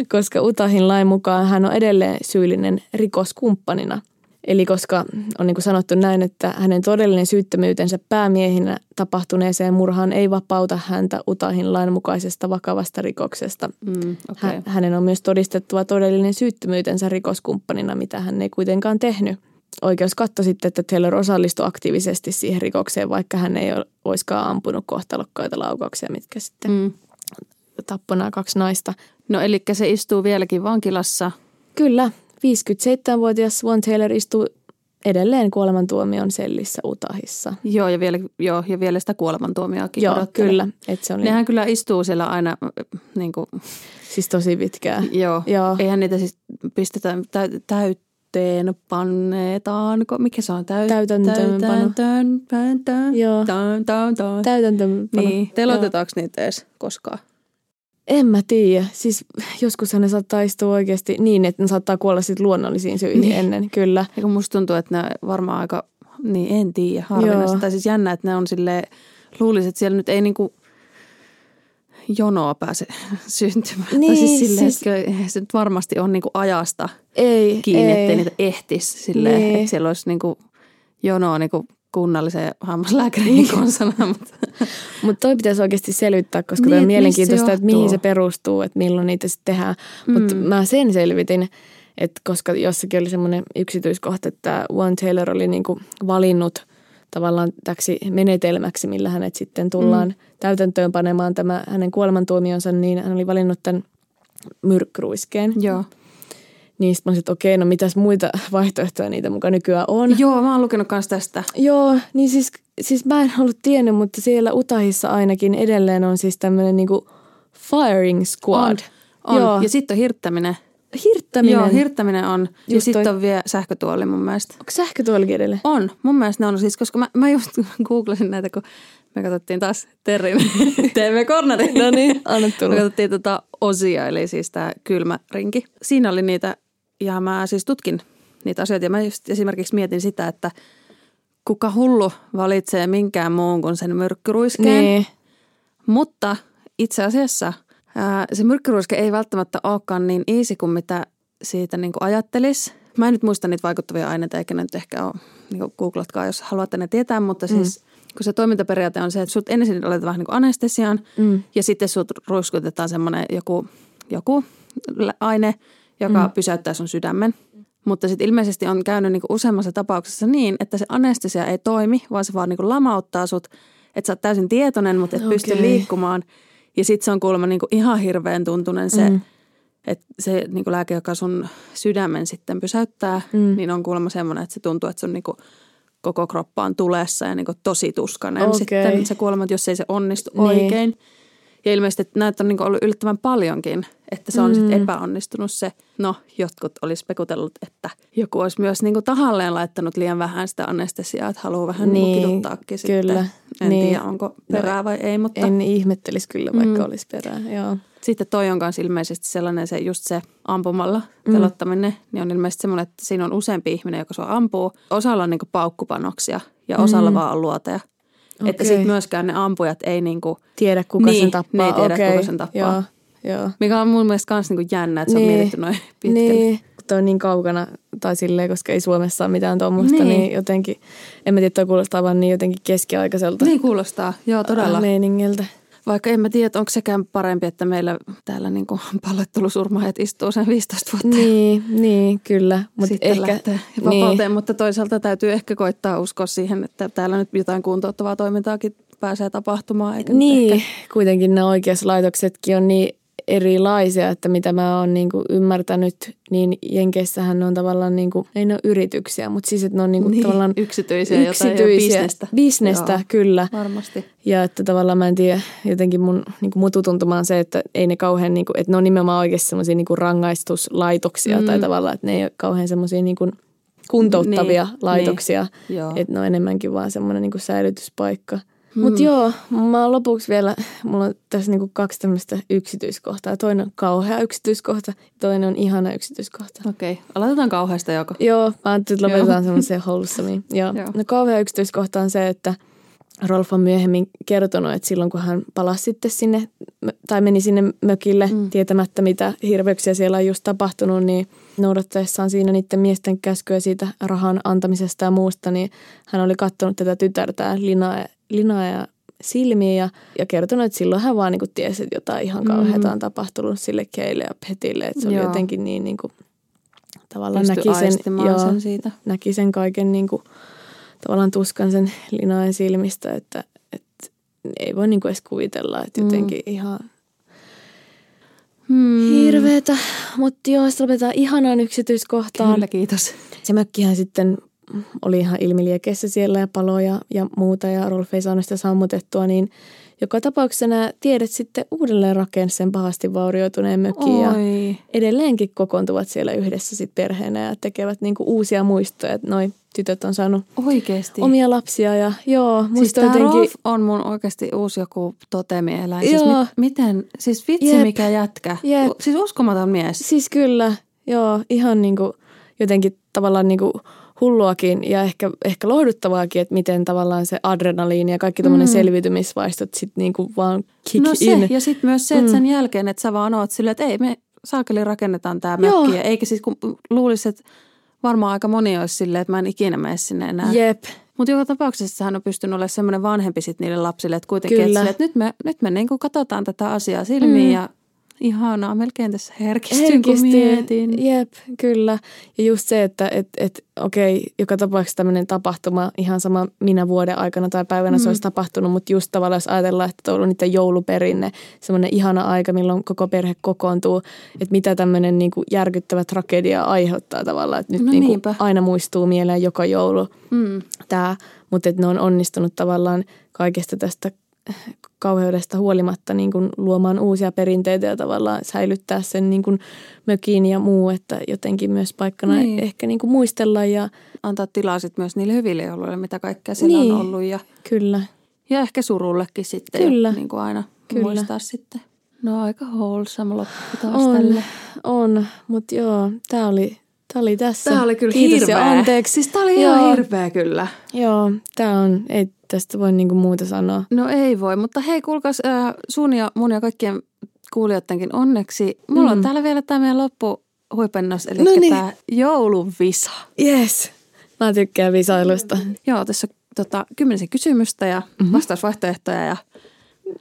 koska Utahin lain mukaan hän on edelleen syyllinen rikoskumppanina – Eli koska on niin kuin sanottu näin, että hänen todellinen syyttömyytensä päämiehinä tapahtuneeseen murhaan ei vapauta häntä Utahin lainmukaisesta vakavasta rikoksesta. Mm, okay. Hänen on myös todistettava todellinen syyttömyytensä rikoskumppanina, mitä hän ei kuitenkaan tehnyt. Oikeus katsoi sitten, että Taylor osallistui aktiivisesti siihen rikokseen, vaikka hän ei olisikaan ampunut kohtalokkaita laukauksia, mitkä sitten mm. tappoi nämä kaksi naista. No eli se istuu vieläkin vankilassa? Kyllä, 57-vuotias Swan Taylor istuu edelleen kuolemantuomion sellissä Utahissa. Joo, ja vielä, joo, ja vielä sitä kuolemantuomioakin Joo, odottelee. kyllä. Et se oli... Nehän kyllä istuu siellä aina niin kuin... Siis tosi pitkään. Joo. joo. Eihän niitä siis pistetä täytteen panneetaanko? Mikä se on? Täyt, Täytäntöönpano. Täytäntöönpano. Joo. Täytäntöönpano. Niin. Telotetaanko niitä edes koskaan? En mä tiedä. Siis joskus ne saattaa istua oikeasti niin, että ne saattaa kuolla sitten luonnollisiin syihin niin. ennen, kyllä. Ja kun musta tuntuu, että ne varmaan aika, niin en tiedä, harvinaista. Tai siis jännä, että ne on sille luulisin, että siellä nyt ei niinku jonoa pääse [laughs] syntymään. Niin, tai siis silleen, siis... että se nyt varmasti on niinku ajasta ei, kiinni, ei. ettei niitä ehtisi silleen, niin. että siellä olisi niinku jonoa niinku kunnallisen hammaslääkärin niin. konsana. Mutta Mut toi pitäisi oikeasti selvittää, koska niin, on mielenkiintoista, että mihin se perustuu, että milloin niitä sitten tehdään. Mm. Mutta mä sen selvitin, että koska jossakin oli semmoinen yksityiskohta, että One Taylor oli niinku valinnut tavallaan täksi menetelmäksi, millä hänet sitten tullaan mm. täytäntöön panemaan tämä hänen kuolemantuomionsa, niin hän oli valinnut tämän myrkruiskeen. Joo. Niin sitten mä että okei, no mitäs muita [laughs] vaihtoehtoja niitä mukaan nykyään on. Joo, mä oon lukenut myös tästä. Joo, niin siis, siis mä en ollut tiennyt, mutta siellä Utahissa ainakin edelleen on siis tämmöinen niinku firing squad. On, on. Joo. ja sitten on hirttäminen. Hirttäminen? Joo, hirttäminen on. Just ja sitten on vielä sähkötuoli mun mielestä. Onko sähkötuolikin edelleen? On. Mun mielestä ne on siis, koska mä, mä just [laughs] googlasin näitä, kun me katsottiin taas Terrin [laughs] TV Cornerin. no niin, anna tulla. Me katsottiin tota osia, eli siis tämä kylmä rinki. Siinä oli niitä ja mä siis tutkin niitä asioita. Ja mä just esimerkiksi mietin sitä, että kuka hullu valitsee minkään muun kuin sen myrkkyruiskeen. Niin. Mutta itse asiassa ää, se myrkkyruiske ei välttämättä olekaan niin easy kuin mitä siitä niin ajattelisi. Mä en nyt muista niitä vaikuttavia aineita, eikä ne nyt ehkä ole, niin googlatkaa, jos haluatte ne tietää, mutta siis mm. kun se toimintaperiaate on se, että sut ensin aletaan vähän niin kuin anestesiaan mm. ja sitten sut ruiskutetaan semmoinen joku, joku aine, joka mm. pysäyttää sun sydämen. Mutta sitten ilmeisesti on käynyt niinku useammassa tapauksessa niin, että se anestesia ei toimi, vaan se vaan niinku lamauttaa sut, että sä oot täysin tietoinen, mutta et okay. pysty liikkumaan. Ja sitten se on kuulemma niinku ihan hirveän tuntunen se, mm. että se niinku lääke, joka sun sydämen sitten pysäyttää, mm. niin on kuulemma semmoinen, että se tuntuu, että sun niinku koko kroppa on tulessa ja niinku tosi tuskanen okay. sitten se kuolema, jos ei se onnistu niin. oikein. Ja ilmeisesti näitä on niin ollut yllättävän paljonkin, että se on mm. sitten epäonnistunut se. No, jotkut olisi spekutellut, että joku olisi myös niin tahalleen laittanut liian vähän sitä anestesiaa, että haluaa vähän niinku niin, kiduttaakin kyllä. sitten. En niin. tiedä, onko perää no, vai ei, mutta... En ihmettelisi kyllä, vaikka mm. olisi perää, joo. Sitten toi on kanssa ilmeisesti sellainen, se, just se ampumalla mm. telottaminen, niin on ilmeisesti semmoinen, että siinä on useampi ihminen, joka sua ampuu. Osalla on niin paukkupanoksia ja osalla mm. vaan on luoteja. Okay. Että sitten myöskään ne ampujat ei niinku... Tiedä, kuka niin, sen tappaa. Ne ei tiedä, okay. kuka sen tappaa. Joo, joo. Mikä on mun mielestä myös niinku jännä, että niin. se on mietitty noin pitkälle. Niin. Tuo on niin kaukana, tai silleen, koska ei Suomessa ole mitään tuommoista, niin. niin jotenkin, en mä tiedä, toi kuulostaa vaan niin jotenkin keskiaikaiselta. Niin kuulostaa, joo todella. Meiningiltä. Vaikka en mä tiedä, onko sekään parempi, että meillä täällä niin pallettelusurmaajat istuu sen 15 vuotta. Niin, niin kyllä. Mutta Sitten ehkä, lähtee vapauteen, niin. mutta toisaalta täytyy ehkä koittaa uskoa siihen, että täällä nyt jotain kuntouttavaa toimintaakin pääsee tapahtumaan. Eikä niin, ehkä... kuitenkin nämä laitoksetkin on niin erilaisia, että mitä mä oon niin ymmärtänyt, niin Jenkeissähän ne on tavallaan, niin kuin, ei ne ole yrityksiä, mutta siis että ne on niin kuin niin, tavallaan yksityisiä, yksityisiä bisnestä. Bisnestä, Joo, kyllä. Varmasti. Ja että tavallaan mä en tiedä, jotenkin mun niin kuin mututuntuma on se, että ei ne kauhean, niin kuin, että ne on nimenomaan oikeasti semmoisia niin rangaistuslaitoksia mm. tai tavallaan, että ne ei ole kauhean semmoisia niin kuin kuntouttavia niin, laitoksia, niin, että ne on enemmänkin vaan semmoinen niin kuin säilytyspaikka – Mm. Mutta joo, mä lopuksi vielä, mulla on tässä niinku kaksi tämmöistä yksityiskohtaa. Toinen on kauhea yksityiskohta, toinen on ihana yksityiskohta. Okei, okay. aloitetaan kauheasta joko. Joo, mä ajattelin, että lopetetaan semmoiseen wholesomeen. [laughs] Joo. joo. No kauhea yksityiskohta on se, että Rolf on myöhemmin kertonut, että silloin kun hän palasi sitten sinne, tai meni sinne mökille mm. tietämättä mitä hirveyksiä siellä on just tapahtunut, niin noudattaessaan siinä niiden miesten käskyä siitä rahan antamisesta ja muusta, niin hän oli katsonut tätä tytärtään Linaa linaa ja silmiä ja, ja kertonut, että silloin hän vaan niin kuin tiesi, että jotain ihan kauheata on tapahtunut sille Keille ja Petille. Että se oli jotenkin niin, niin kuin, tavallaan näki sen, joo, sen siitä. näki sen kaiken niin kuin, tavallaan tuskan sen linaen silmistä, että, että ei voi niin kuin edes kuvitella, että mm. jotenkin mm. ihan hmm. hirveetä. Mutta joo, sitten lopetetaan ihanaan yksityiskohtaan. Kyllä, kiitos. Se mökkihän sitten oli ihan ilmiliekeissä siellä ja paloja ja muuta ja Rolf ei saanut sitä sammutettua, niin joka tapauksessa nämä tiedet sitten uudelleen rakensi sen pahasti vaurioituneen mökin ja edelleenkin kokoontuvat siellä yhdessä sitten perheenä ja tekevät niinku uusia muistoja, että noin tytöt on saanut Oikeesti. omia lapsia ja joo. Siis tämä jotenkin... Rolf on mun oikeasti uusi joku totemieläin. Siis mit, miten, siis vitsi Jep. mikä jätkä. Jep. Siis uskomaton mies. Siis kyllä, joo, ihan niinku jotenkin tavallaan niinku hulluakin ja ehkä, ehkä lohduttavaakin, että miten tavallaan se adrenaliini ja kaikki tämmöinen mm. selviytymisvaistot sitten niinku vaan kick no in. se, ja sitten myös se, että sen mm. jälkeen, että sä vaan oot silleen, että ei me saakeli rakennetaan tämä mökki. Eikä siis kun luulisi, että varmaan aika moni olisi silleen, että mä en ikinä mene sinne enää. Jep. Mutta joka tapauksessa hän on pystynyt olemaan semmoinen vanhempi sitten niille lapsille, että kuitenkin. Että, että nyt me, nyt me niin katsotaan tätä asiaa silmiin mm. ja Ihanaa, melkein tässä herkistyn, Herkistyn, kun mietin. Jep, kyllä. Ja just se, että et, et, okei, joka tapauksessa tämmöinen tapahtuma, ihan sama minä vuoden aikana tai päivänä mm. se olisi tapahtunut, mutta just tavallaan jos ajatellaan, että on ollut niiden jouluperinne, semmoinen ihana aika, milloin koko perhe kokoontuu, että mitä tämmöinen niin kuin järkyttävä tragedia aiheuttaa tavallaan, että nyt no niin kuin aina muistuu mieleen joka joulu mm. tämä, mutta että ne on onnistunut tavallaan kaikesta tästä kauheudesta huolimatta niin kuin luomaan uusia perinteitä ja tavallaan säilyttää sen niin kuin mökin ja muu, että jotenkin myös paikkana niin. ehkä niin kuin muistella ja antaa tilaa sitten myös niille hyville jouluille, mitä kaikkea siellä niin. on ollut. Ja, Kyllä. Ja ehkä surullekin sitten Kyllä. niin kuin aina Kyllä. muistaa sitten. No aika wholesome loppu taas on, tälle. On, mutta joo, tämä oli, Tämä oli tässä. Tämä oli kyllä Kiitos hirveä. ja anteeksi. Siis tämä oli Joo. ihan hirveä kyllä. Joo, tämä on, ei tästä voi niinku muuta sanoa. No ei voi, mutta hei kuulkaas äh, sun ja mun ja kaikkien kuulijoidenkin onneksi. Mulla mm. on täällä vielä tämä meidän loppuhuipennos, eli Noniin. tämä jouluvisa. Yes. Mä tykkään visailusta. Joo, tässä on tota, kymmenisen kysymystä ja mm-hmm. vastausvaihtoehtoja ja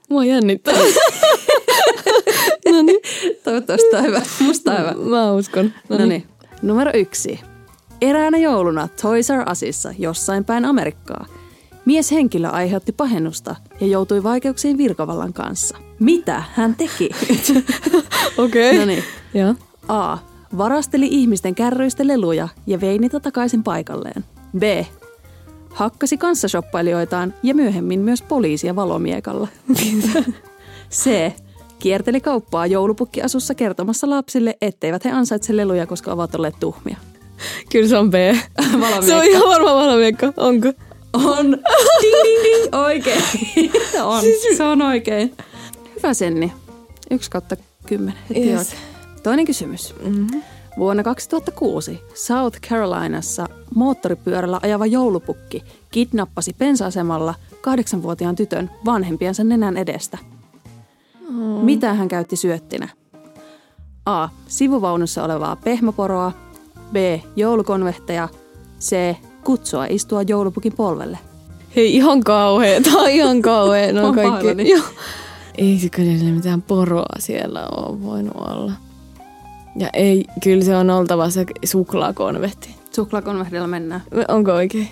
Mua jännittää. [laughs] no niin. toivottavasti tämä on hyvä. Musta on hyvä. Mä uskon. No niin. Numero yksi. Eräänä jouluna Toys R Usissa jossain päin Amerikkaa. Mieshenkilö aiheutti pahennusta ja joutui vaikeuksiin virkavallan kanssa. Mitä hän teki? [laughs] Okei. Okay. no niin. A. Varasteli ihmisten kärryistä leluja ja vei niitä takaisin paikalleen. B. Hakkasi kanssashoppailijoitaan ja myöhemmin myös poliisia valomiekalla. [laughs] C. Kierteli kauppaa joulupukkiasussa kertomassa lapsille, etteivät he ansaitse leluja, koska ovat olleet tuhmia. Kyllä se on B. [laughs] Valmiikka. Se on ihan varma valmiikka. Onko? On. Ding, ding, ding. Oikein. [laughs] on. Se on oikein. Hyvä Senni. Yksi kautta kymmenen. Heti Yes. oikein. Toinen kysymys. Mm-hmm. Vuonna 2006 South Carolinassa moottoripyörällä ajava joulupukki kidnappasi pensa-asemalla kahdeksanvuotiaan tytön vanhempiensa nenän edestä. Oh. Mitä hän käytti syöttinä? A. Sivuvaunussa olevaa pehmoporoa. B. Joulukonvehteja. C. Kutsua istua joulupukin polvelle. Hei, ihan kauhea. [laughs] Tää on ihan kauhea. No On kaikki. Joo. Ei se kyllä mitään poroa siellä ole voinut olla. Ja ei, kyllä se on oltava se suklaakonvehti. Suklaakonvehdilla mennään. Onko oikein?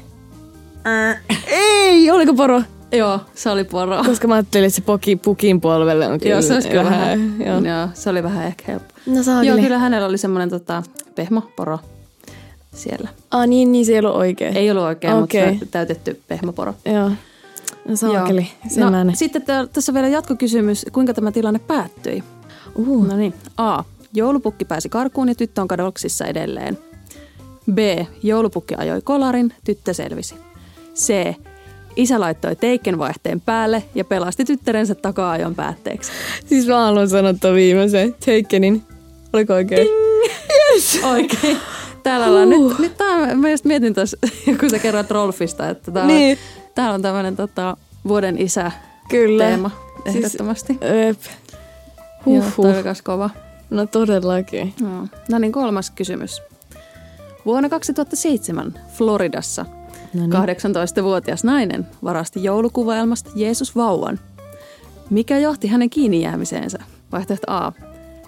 Ei, oliko poro? Joo, se oli poro. Koska mä ajattelin, että se poki, pukin polvelle on kyllä Joo, se olisi kyllä vähän. Joo. Joo, se oli vähän ehkä helppo. No saakeli. Joo, kyllä hänellä oli semmoinen tota, pehmoporo siellä. Ah, niin, niin se ei ollut oikein. Ei ollut oikein, Okei. mutta täytetty pehmoporo. Joo. No saakeli, no, sitten tässä on vielä jatkokysymys, kuinka tämä tilanne päättyi. Uh. No niin, A. Joulupukki pääsi karkuun ja tyttö on kadoksissa edelleen. B. Joulupukki ajoi kolarin, tyttö selvisi. C. Isä laittoi teikkenvaihteen päälle ja pelasti tyttärensä taka-ajon päätteeksi. Siis mä haluan sanoa viimeisen. Takenin. Oliko oikein? Yes. Oikein. Täällä ollaan nyt, nyt tää, mä just mietin tuossa, [laughs] kun sä kerroit Rolfista, että tää, Niin. on, täällä on tämmöinen tota, vuoden isä Kyllä. teema ehdottomasti. Öp. Joo, toi kova. No todellakin. No. no niin, kolmas kysymys. Vuonna 2007 Floridassa No 18-vuotias nainen varasti joulukuvaelmasta Jeesus vauvan. Mikä johti hänen kiinni jäämiseensä? Vaihtoehto A.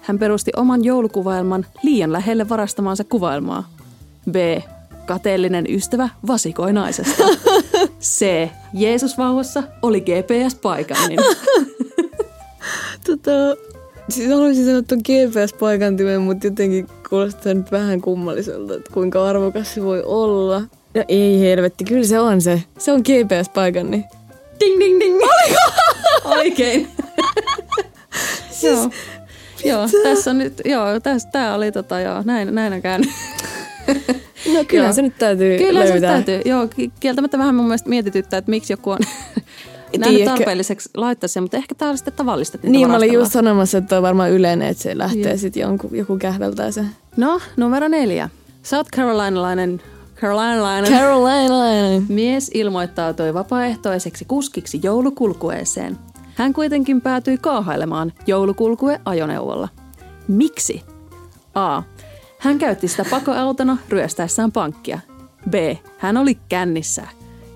Hän perusti oman joulukuvaelman liian lähelle varastamaansa kuvaelmaa. B. Kateellinen ystävä vasikoi naisesta. C. Jeesus vauvassa oli GPS-paikannin. Tota, siis haluaisin sanoa tuon GPS-paikantimen, mutta jotenkin kuulostaa nyt vähän kummalliselta, että kuinka arvokas se voi olla. Ja ei helvetti, kyllä se on se. Se on GPS-paikan, niin. Ding, ding, ding. Oliko? Oikein. joo. Joo, tässä on nyt, joo, tässä, tää oli tota, joo, näin, näin on käynyt. No kyllä se nyt täytyy Kyllä se löytää. täytyy. Joo, ki- kieltämättä vähän mun mielestä mietityttää, että miksi joku on En [laughs] nähnyt tarpeelliseksi laittaa sen, mutta ehkä tää on sitten tavallista, Niin, mä olin just sanomassa, että on varmaan yleinen, että se lähtee sitten jonkun, joku kähveltää sen. No, numero neljä. South Carolinalainen, Carolinalainen Carolina. mies ilmoittautui vapaaehtoiseksi kuskiksi joulukulkueeseen. Hän kuitenkin päätyi kaahailemaan joulukulkue-ajoneuvolla. Miksi? A. Hän käytti sitä pakoautona ryöstäessään pankkia. B. Hän oli kännissä.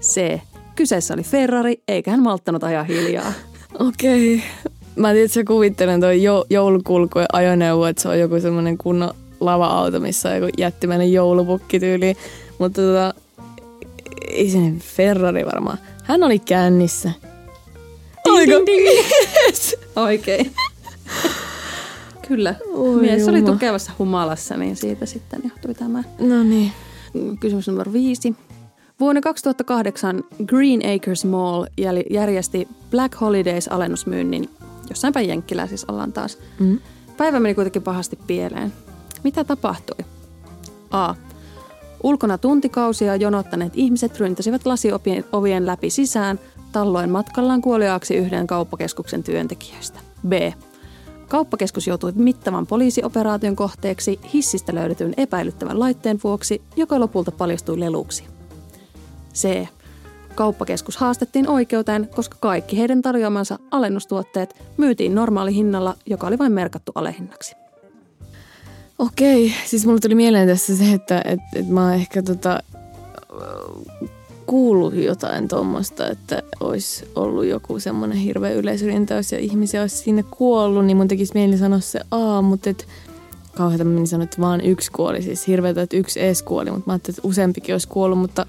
C. Kyseessä oli Ferrari, eikä hän malttanut ajaa hiljaa. Okei. Okay. Mä sä kuvittelen toi jo, joulukulkue ajoneuvo, että se on joku semmoinen kunnon lava-auto, missä on joku jättimäinen joulupukki tyyli. Mutta tota, ei se Ferrari varmaan. Hän oli kännissä. Ding, ding, ding. Oikein. Kyllä. Oi Mies oli jumala. tukevassa humalassa, niin siitä sitten johtui tämä. No niin. Kysymys numero viisi. Vuonna 2008 Green Acres Mall järjesti Black Holidays-alennusmyynnin. Jossain päin Jenkkilää siis ollaan taas. Mm. Päivä meni kuitenkin pahasti pieleen. Mitä tapahtui? A. Ulkona tuntikausia jonottaneet ihmiset ryntäsivät lasiovien läpi sisään, talloin matkallaan kuoliaaksi yhden kauppakeskuksen työntekijöistä. B. Kauppakeskus joutui mittavan poliisioperaation kohteeksi hissistä löydetyn epäilyttävän laitteen vuoksi, joka lopulta paljastui leluksi. C. Kauppakeskus haastettiin oikeuteen, koska kaikki heidän tarjoamansa alennustuotteet myytiin normaali hinnalla, joka oli vain merkattu alehinnaksi. Okei, siis mulle tuli mieleen tässä se, että et, et mä oon ehkä tota, kuullut jotain tuommoista, että olisi ollut joku semmoinen hirveä yleisörintaus ja ihmisiä olisi sinne kuollut, niin mun tekisi mieli sanoa se A, mutta et kauheita meni sanoa, että vaan yksi kuoli. Siis hirveätä, että yksi ees kuoli, mutta mä ajattelin, että useampikin olisi kuollut, mutta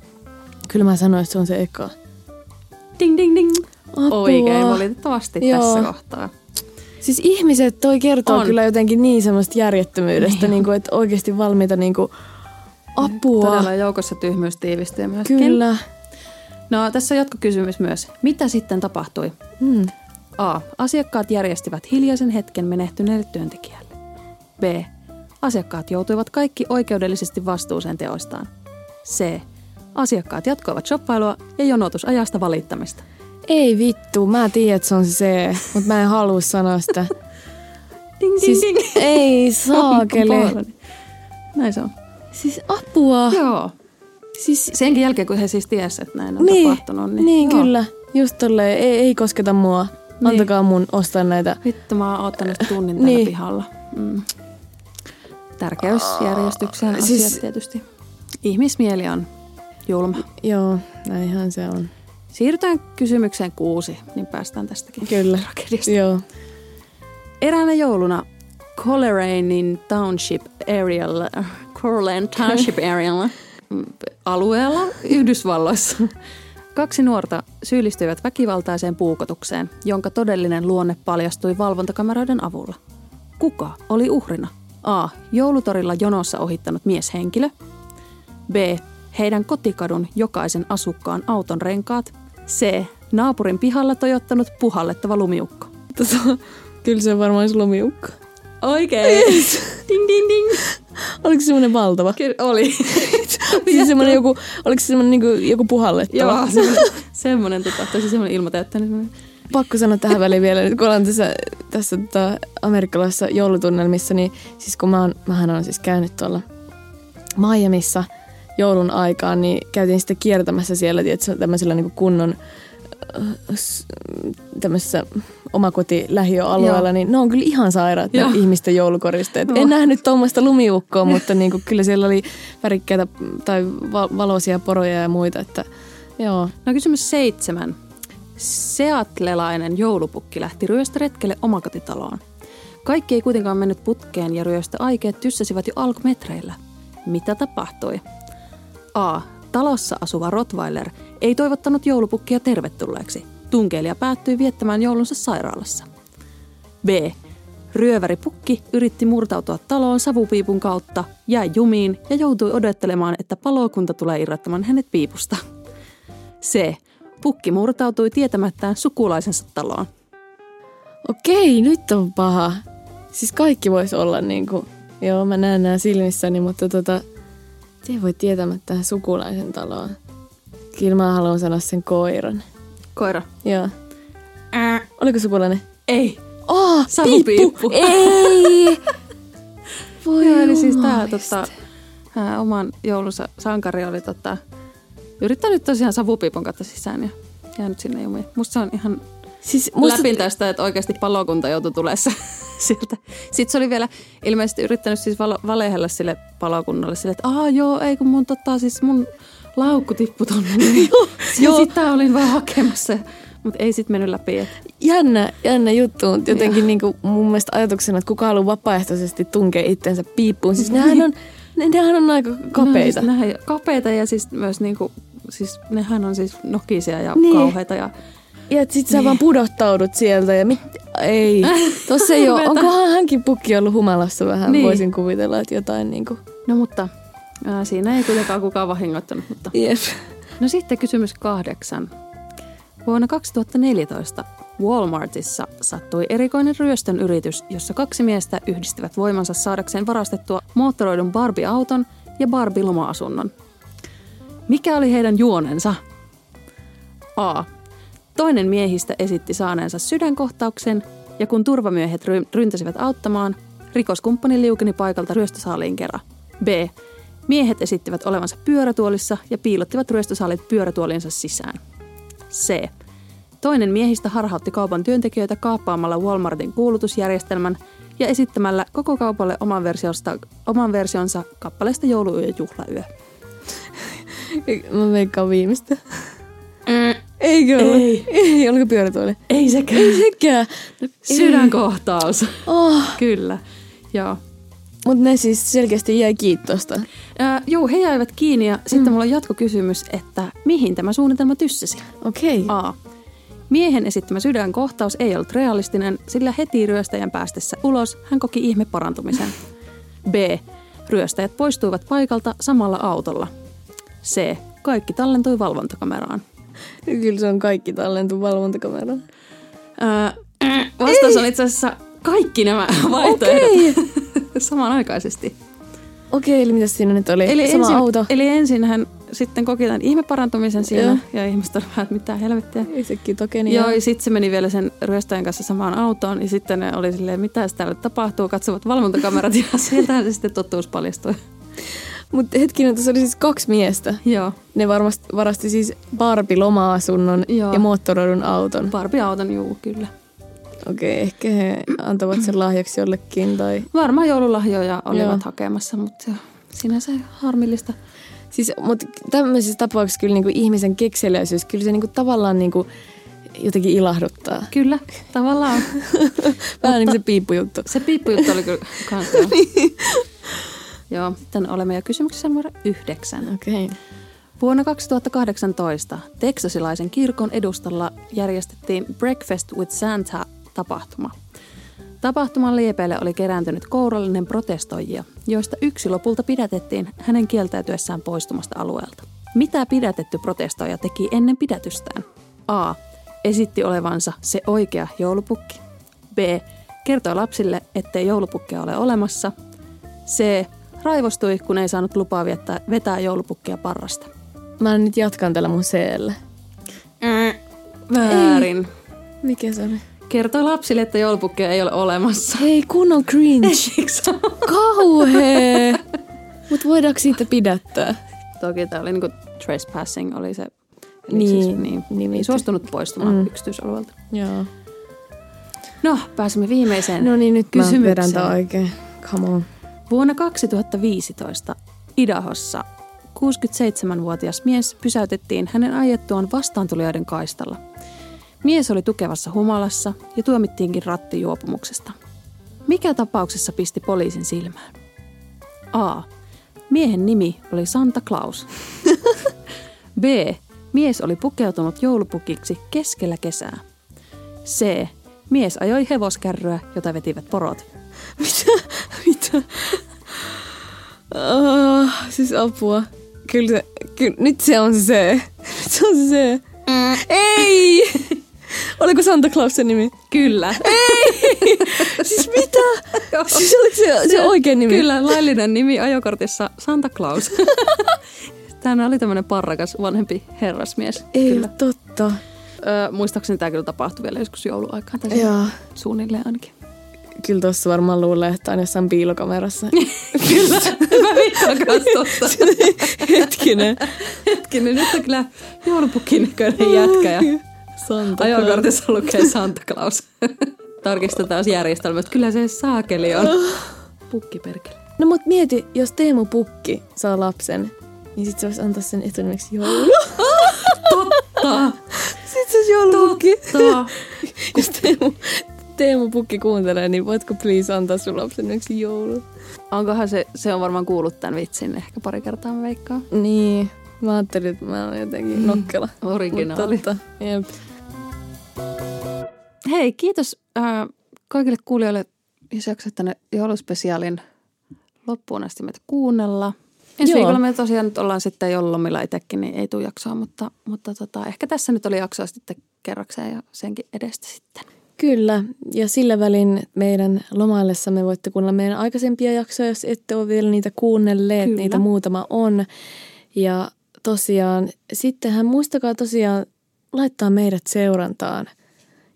kyllä mä sanoin, että se on se eka. Ding, ding, ding. Apua. Oikein valitettavasti Joo. tässä kohtaa. Siis ihmiset, toi kertoo On. kyllä jotenkin niin semmoista järjettömyydestä, Niin. niin kuin, että oikeasti valmiita niin kuin, apua. Todella joukossa tyhmyys tiivistyy myöskin. Kyllä. No tässä on jatkokysymys myös. Mitä sitten tapahtui? Mm. A. Asiakkaat järjestivät hiljaisen hetken menehtyneelle työntekijälle. B. Asiakkaat joutuivat kaikki oikeudellisesti vastuuseen teoistaan. C. Asiakkaat jatkoivat shoppailua ja jonotusajasta valittamista. Ei vittu, mä tiedän, että se on se C, mutta mä en halua sanoa sitä. [laughs] Ding, ding, Siis ding. ei [laughs] saakeli. Näin se on. Siis apua. Joo. Siis, Senkin jälkeen, kun he siis tiesivät, että näin on niin, tapahtunut. Niin, niin joo. kyllä. Just tolleen, ei, ei kosketa mua. Niin. Antakaa mun ostaa näitä. Vittu, mä oon ottanut tunnin täällä Niin. pihalla. Mm. Tärkeysjärjestykseen Siis- siis... asiat tietysti. Ihmismieli on julma. Joo, näinhän se on. Siirrytään kysymykseen kuusi, niin päästään tästäkin Kyllä. tragediasta. Joo. Eräänä jouluna Colerainin Township arealla, Coleraine Township arealla mm, alueella Yhdysvalloissa kaksi nuorta syyllistyivät väkivaltaiseen puukotukseen, jonka todellinen luonne paljastui valvontakameroiden avulla. Kuka oli uhrina? A. Joulutorilla jonossa ohittanut mieshenkilö. B. Heidän kotikadun jokaisen asukkaan auton renkaat. C. Naapurin pihalla tojottanut puhallettava lumiukko. Tota, kyllä se on varmaan se lumiukko. Oikein. ding, ding, ding. Oliko se semmoinen valtava? Kyllä oli. [laughs] Siis semmoinen joku, oliko se semmoinen niinku, joku puhallettava? Joo, [laughs] semmoinen, semmoinen, tota, tosi semmoinen ilmatäyttäinen. semmoinen. Pakko sanoa tähän väliin vielä, nyt kun ollaan tässä, tässä tota, amerikkalaisessa joulutunnelmissa, niin siis kun mä oon, mähän on siis käynyt tuolla Miamissa joulun aikaan, niin käytiin sitten kiertämässä siellä, tiedätkö, tämmöisellä niin kunnon äh, tämmöisessä omakoti-lähiöalueella, Joo. niin ne on kyllä ihan sairaat ne ihmisten joulukoristeet. Joo. En nähnyt tuommoista lumiukkoa, mutta niin kuin, kyllä siellä oli värikkäitä tai va- valoisia poroja ja muita, että joo. No kysymys seitsemän. Seatlelainen joulupukki lähti ryöstöretkelle omakotitaloon. Kaikki ei kuitenkaan mennyt putkeen ja ryöstöaikeet tyssäsivät jo alkumetreillä. Mitä tapahtui? A. Talossa asuva Rottweiler ei toivottanut joulupukkia tervetulleeksi. Tunkeilija päättyi viettämään joulunsa sairaalassa. B. Ryöväripukki yritti murtautua taloon savupiipun kautta, jäi jumiin ja joutui odottelemaan, että palokunta tulee irrottamaan hänet piipusta. C. Pukki murtautui tietämättään sukulaisensa taloon. Okei, nyt on paha. Siis kaikki voisi olla niin kuin, joo mä näen nämä silmissäni, mutta tota, te voi tietämättä sukulaisen taloon. Kyllä mä haluan sanoa sen koiran. Koira. Joo. Ää, Oliko sukulainen? ei. Oh, Savupiippu. Ei! [laughs] Voi Joo, eli siis tää tota, ää, oman joulunsa sankari oli tota, yrittänyt tosiaan savupiipun kautta sisään ja jäänyt sinne jumiin. Musta se on ihan Siis Musta... musta, läpin tästä, että oikeasti palokunta joutui tulessa [laughs] sieltä. Sitten se oli vielä ilmeisesti yrittänyt siis valo, valehella sille palokunnalle sille, että aa joo, ei kun mun, tota, siis mun laukku tippui tonne. [laughs] Niin joo. Sitä olin vaan hakemassa, mutta ei sit mennyt läpi. Et. jännä, jännä juttu, mutta jotenkin niinku mun mielestä ajatuksena, että kuka haluaa vapaaehtoisesti tunkea itsensä piippuun. Siis nehän on, ne, nehän on aika kapeita. No, siis kapeita ja siis myös niinku, siis nehän on siis nokisia ja Niin. kauheita. Ja, Ja sit sä vaan pudottaudut sieltä ja mit... Ei, [laughs] tossa ei ole. Onkohan hänkin pukki ollut humalassa vähän? Niin. Voisin kuvitella, että jotain niinku... no mutta ää, siinä ei kuitenkaan kukaan vahingoittanut. Mutta. Jep. No sitten kysymys kahdeksan. Vuonna 2014 Walmartissa sattui erikoinen ryöstön yritys, jossa kaksi miestä yhdistivät voimansa saadakseen varastettua moottoroidun Barbie-auton ja Barbie-loma-asunnon. Mikä oli heidän juonensa? A. Toinen miehistä esitti saaneensa sydänkohtauksen ja kun turvamiehet ry- ryntäsivät auttamaan, rikoskumppani liukeni paikalta ryöstösaaliin kerran. B. Miehet esittivät olevansa pyörätuolissa ja piilottivat ryöstösaalit pyörätuolinsa sisään. C. Toinen miehistä harhautti kaupan työntekijöitä kaappaamalla Walmartin kuulutusjärjestelmän ja esittämällä koko kaupalle oman, versiosta, oman versionsa kappaleesta jouluyö ja juhlayö. [laughs] Mä veikkaan viimeistä. Mm. Eikö ole? Ei. Ei, oliko pyörätuoli? Ei sekään. Ei sekään. Sydänkohtaus. Oh. Kyllä. Joo. Mutta ne siis selkeästi jäi kiitosta. Äh, joo, he jäivät kiinni ja mm. sitten mulla on jatkokysymys, että mihin tämä suunnitelma tyssäsi? Okei. Okay. A. Miehen esittämä sydänkohtaus ei ollut realistinen, sillä heti ryöstäjän päästessä ulos hän koki ihme parantumisen. B. Ryöstäjät poistuivat paikalta samalla autolla. C. Kaikki tallentui valvontakameraan. Kyllä se on kaikki tallentu valvontakameraan. Öö, vastaus on itse asiassa kaikki nämä [laughs] vaihtoehdot Okei. [laughs] samanaikaisesti. Okei, eli mitä siinä nyt oli? Eli Sama ensin, auto. Eli ensin hän sitten koki tämän ihmeparantumisen siinä Joo. ja ihmiset olivat, että mitä helvettiä. Itsekin tokeni. Joo, ja sitten se meni vielä sen ryöstäjän kanssa samaan autoon ja sitten ne oli silleen, mitä täällä tapahtuu, katsovat valvontakamerat ja [laughs] sieltähän se sitten totuus paljastui. Mutta hetkinen, tässä oli siis kaksi miestä. Joo, Ne varmasti varasti siis Barbie loma-asunnon Joo. ja moottoroidun auton. Barbie-auton, juu, kyllä. Okei, ehkä he antavat sen lahjaksi jollekin tai... Varmaan joululahjoja olivat Joo. hakemassa, mutta sinänsä harmillista. Siis, mutta tämmöisissä tapauksissa kyllä niinku ihmisen kekseliäisyys, kyllä se niinku tavallaan niinku jotenkin ilahduttaa. Kyllä, tavallaan. [laughs] Vähän niin kuin se piippujuttu. Se piippujuttu oli kyllä kans, joo. [laughs] Joo, sitten olemme jo kysymyksessä numero yhdeksän. Okei. Okay. Vuonna 2018 teksasilaisen kirkon edustalla järjestettiin Breakfast with Santa-tapahtuma. Tapahtuman liepeille oli kerääntynyt kourallinen protestoijia, joista yksi lopulta pidätettiin hänen kieltäytyessään poistumasta alueelta. Mitä pidätetty protestoija teki ennen pidätystään? A. Esitti olevansa se oikea joulupukki. B. Kertoi lapsille, ettei joulupukkia ole olemassa. C. Raivostui, kun ei saanut lupaa viettää, vetää joulupukkia parrasta. Mä nyt jatkan tällä mun C-llä. Väärin. Mikä se oli? Kertoi lapsille, että joulupukkeja ei ole olemassa. Hei, kunnon cringe. [laughs] Kauhee. Mut voidaanko siitä pidättää? Toki tämä oli niinku trespassing, oli se. Eli Niin, siis, niin, nimi. ei suostunut poistumaan Mm. yksityisalueelta. Joo. No, pääsemme viimeiseen No niin, nyt mä kysymykseen. tää oikein. Come on. Vuonna 2015 Idahossa 67-vuotias mies pysäytettiin hänen ajettuaan vastaantulijoiden kaistalla. Mies oli tukevassa humalassa ja tuomittiinkin rattijuopumuksesta. Mikä tapauksessa pisti poliisin silmään? A. Miehen nimi oli Santa Claus. B. Mies oli pukeutunut joulupukiksi keskellä kesää. C. Mies ajoi hevoskärryä, jota vetivät porot. Mitä? Mitä? Oh, siis apua. Kyllä, se, kyllä nyt se on se se. Nyt se on se. Mm. Ei! [laughs] Oliko Santa Claus nimi? Kyllä. [laughs] Siis mitä? Siis oliko se, se oikein nimi? Kyllä, laillinen nimi ajokortissa Santa Claus. [laughs] Tämä oli tämmöinen parrakas vanhempi herrasmies. Ei kyllä. totta. Öö, muistaakseni tämä kyllä tapahtui vielä joskus jouluaikaan. Tai Joo. suunnilleen ainakin. Kyllä tuossa varmaan luulee, että on jossain piilokamerassa. kyllä, mä viittaan kanssa totta. Hetkinen. Hetkinen, nyt on kyllä joulupukin näköinen jätkä ja Santa ajokortissa lukee Santa Claus. [laughs] Tarkistetaan järjestelmät. Kyllä se saakeli on. [laughs] Pukkiperkele. No mut mieti, jos Teemu Pukki saa lapsen, niin sit se voisi antaa sen etunimeksi joulu. [laughs] Totta! Sitten se olisi joulupukki. Totta! Jos Teemu, Teemu Pukki kuuntelee, niin voitko please antaa sun lapsen nimeksi joulu? Onkohan se, se on varmaan kuullut tämän vitsin ehkä pari kertaa mä veikkaan. Niin. Mä ajattelin, että mä olen jotenkin nokkela. Originaali. Mutta totta. Jep. Hei, kiitos äh, kaikille kuulijoille, jos jaksat tänne jouluspesiaalin loppuun asti meitä kuunnella. Ensi Joo. viikolla me tosiaan nyt ollaan sitten joululomilla itsekin, niin ei tule jaksoa, mutta, mutta tota, ehkä tässä nyt oli jaksoa sitten kerrakseen ja senkin edestä sitten. Kyllä, ja sillä välin meidän lomaillessamme voitte kuunnella meidän aikaisempia jaksoja, jos ette ole vielä niitä kuunnelleet, Kyllä. niitä muutama on. Ja tosiaan, sittenhän muistakaa tosiaan laittaa meidät seurantaan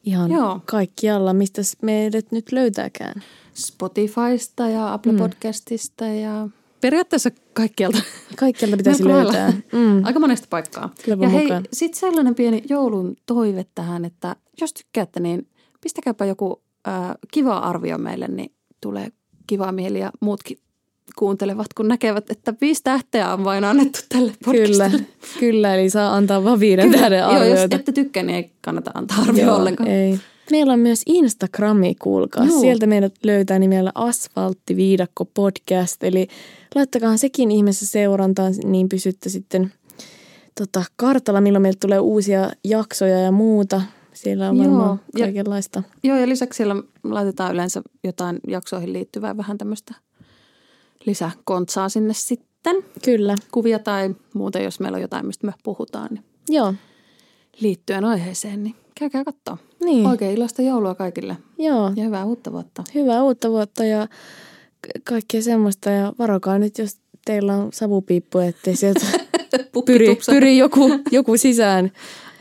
ihan Joo. kaikkialla, mistä meidät nyt löytääkään. Spotifysta ja Apple Mm. Podcastista ja periaatteessa kaikkialta. Kaikkialta pitäisi löytää. Mm. Aika monesta paikkaa. Kyllä ja hei, sitten sellainen pieni joulun toive tähän, että jos tykkäätte, niin pistäkääpä joku äh, kiva arvio meille, niin tulee kiva mieli ja muutkin kuuntelevat, kun näkevät, että viisi tähteä on vain annettu tälle Kyllä, podcastille. kyllä, eli saa antaa vaan viiden tähden Joo, jos arvioita. ette tykkää, niin ei kannata antaa arvio ollenkaan. ei. Meillä on myös Instagrami, kuulkaa. Juu. Sieltä meidät löytää nimellä Asfalttiviidakko podcast. Eli laittakaa sekin ihmeessä seurantaan, niin pysytte sitten tota, kartalla, milloin meille tulee uusia jaksoja ja muuta. Siellä on Joo, varmaan ja- kaikenlaista. Joo, ja lisäksi siellä laitetaan yleensä jotain jaksoihin liittyvää vähän tämmöistä lisäkontsaa sinne sitten. Kyllä, Kuvia tai muuta, jos meillä on jotain, mistä me puhutaan, niin joo. liittyen aiheeseen, niin käykää katsoa. Niin, Oikein iloista joulua kaikille joo. ja hyvää uutta vuotta. Hyvää uutta vuotta ja kaikkea semmoista. Ja varokaa nyt, jos teillä on savupiippu, ettei sieltä [laughs] pyri, pyri joku, joku sisään.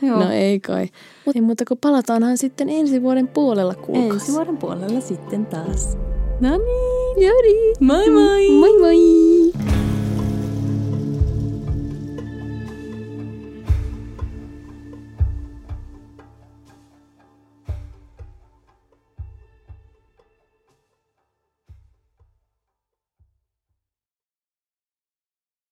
Joo. No ei kai. Mutta ei muuta kuin palataanhan sitten ensi vuoden puolella kuulkaas. Ensi vuoden puolella sitten taas. No niin, Daddy. Mãe, mãe. Mãe, mãe.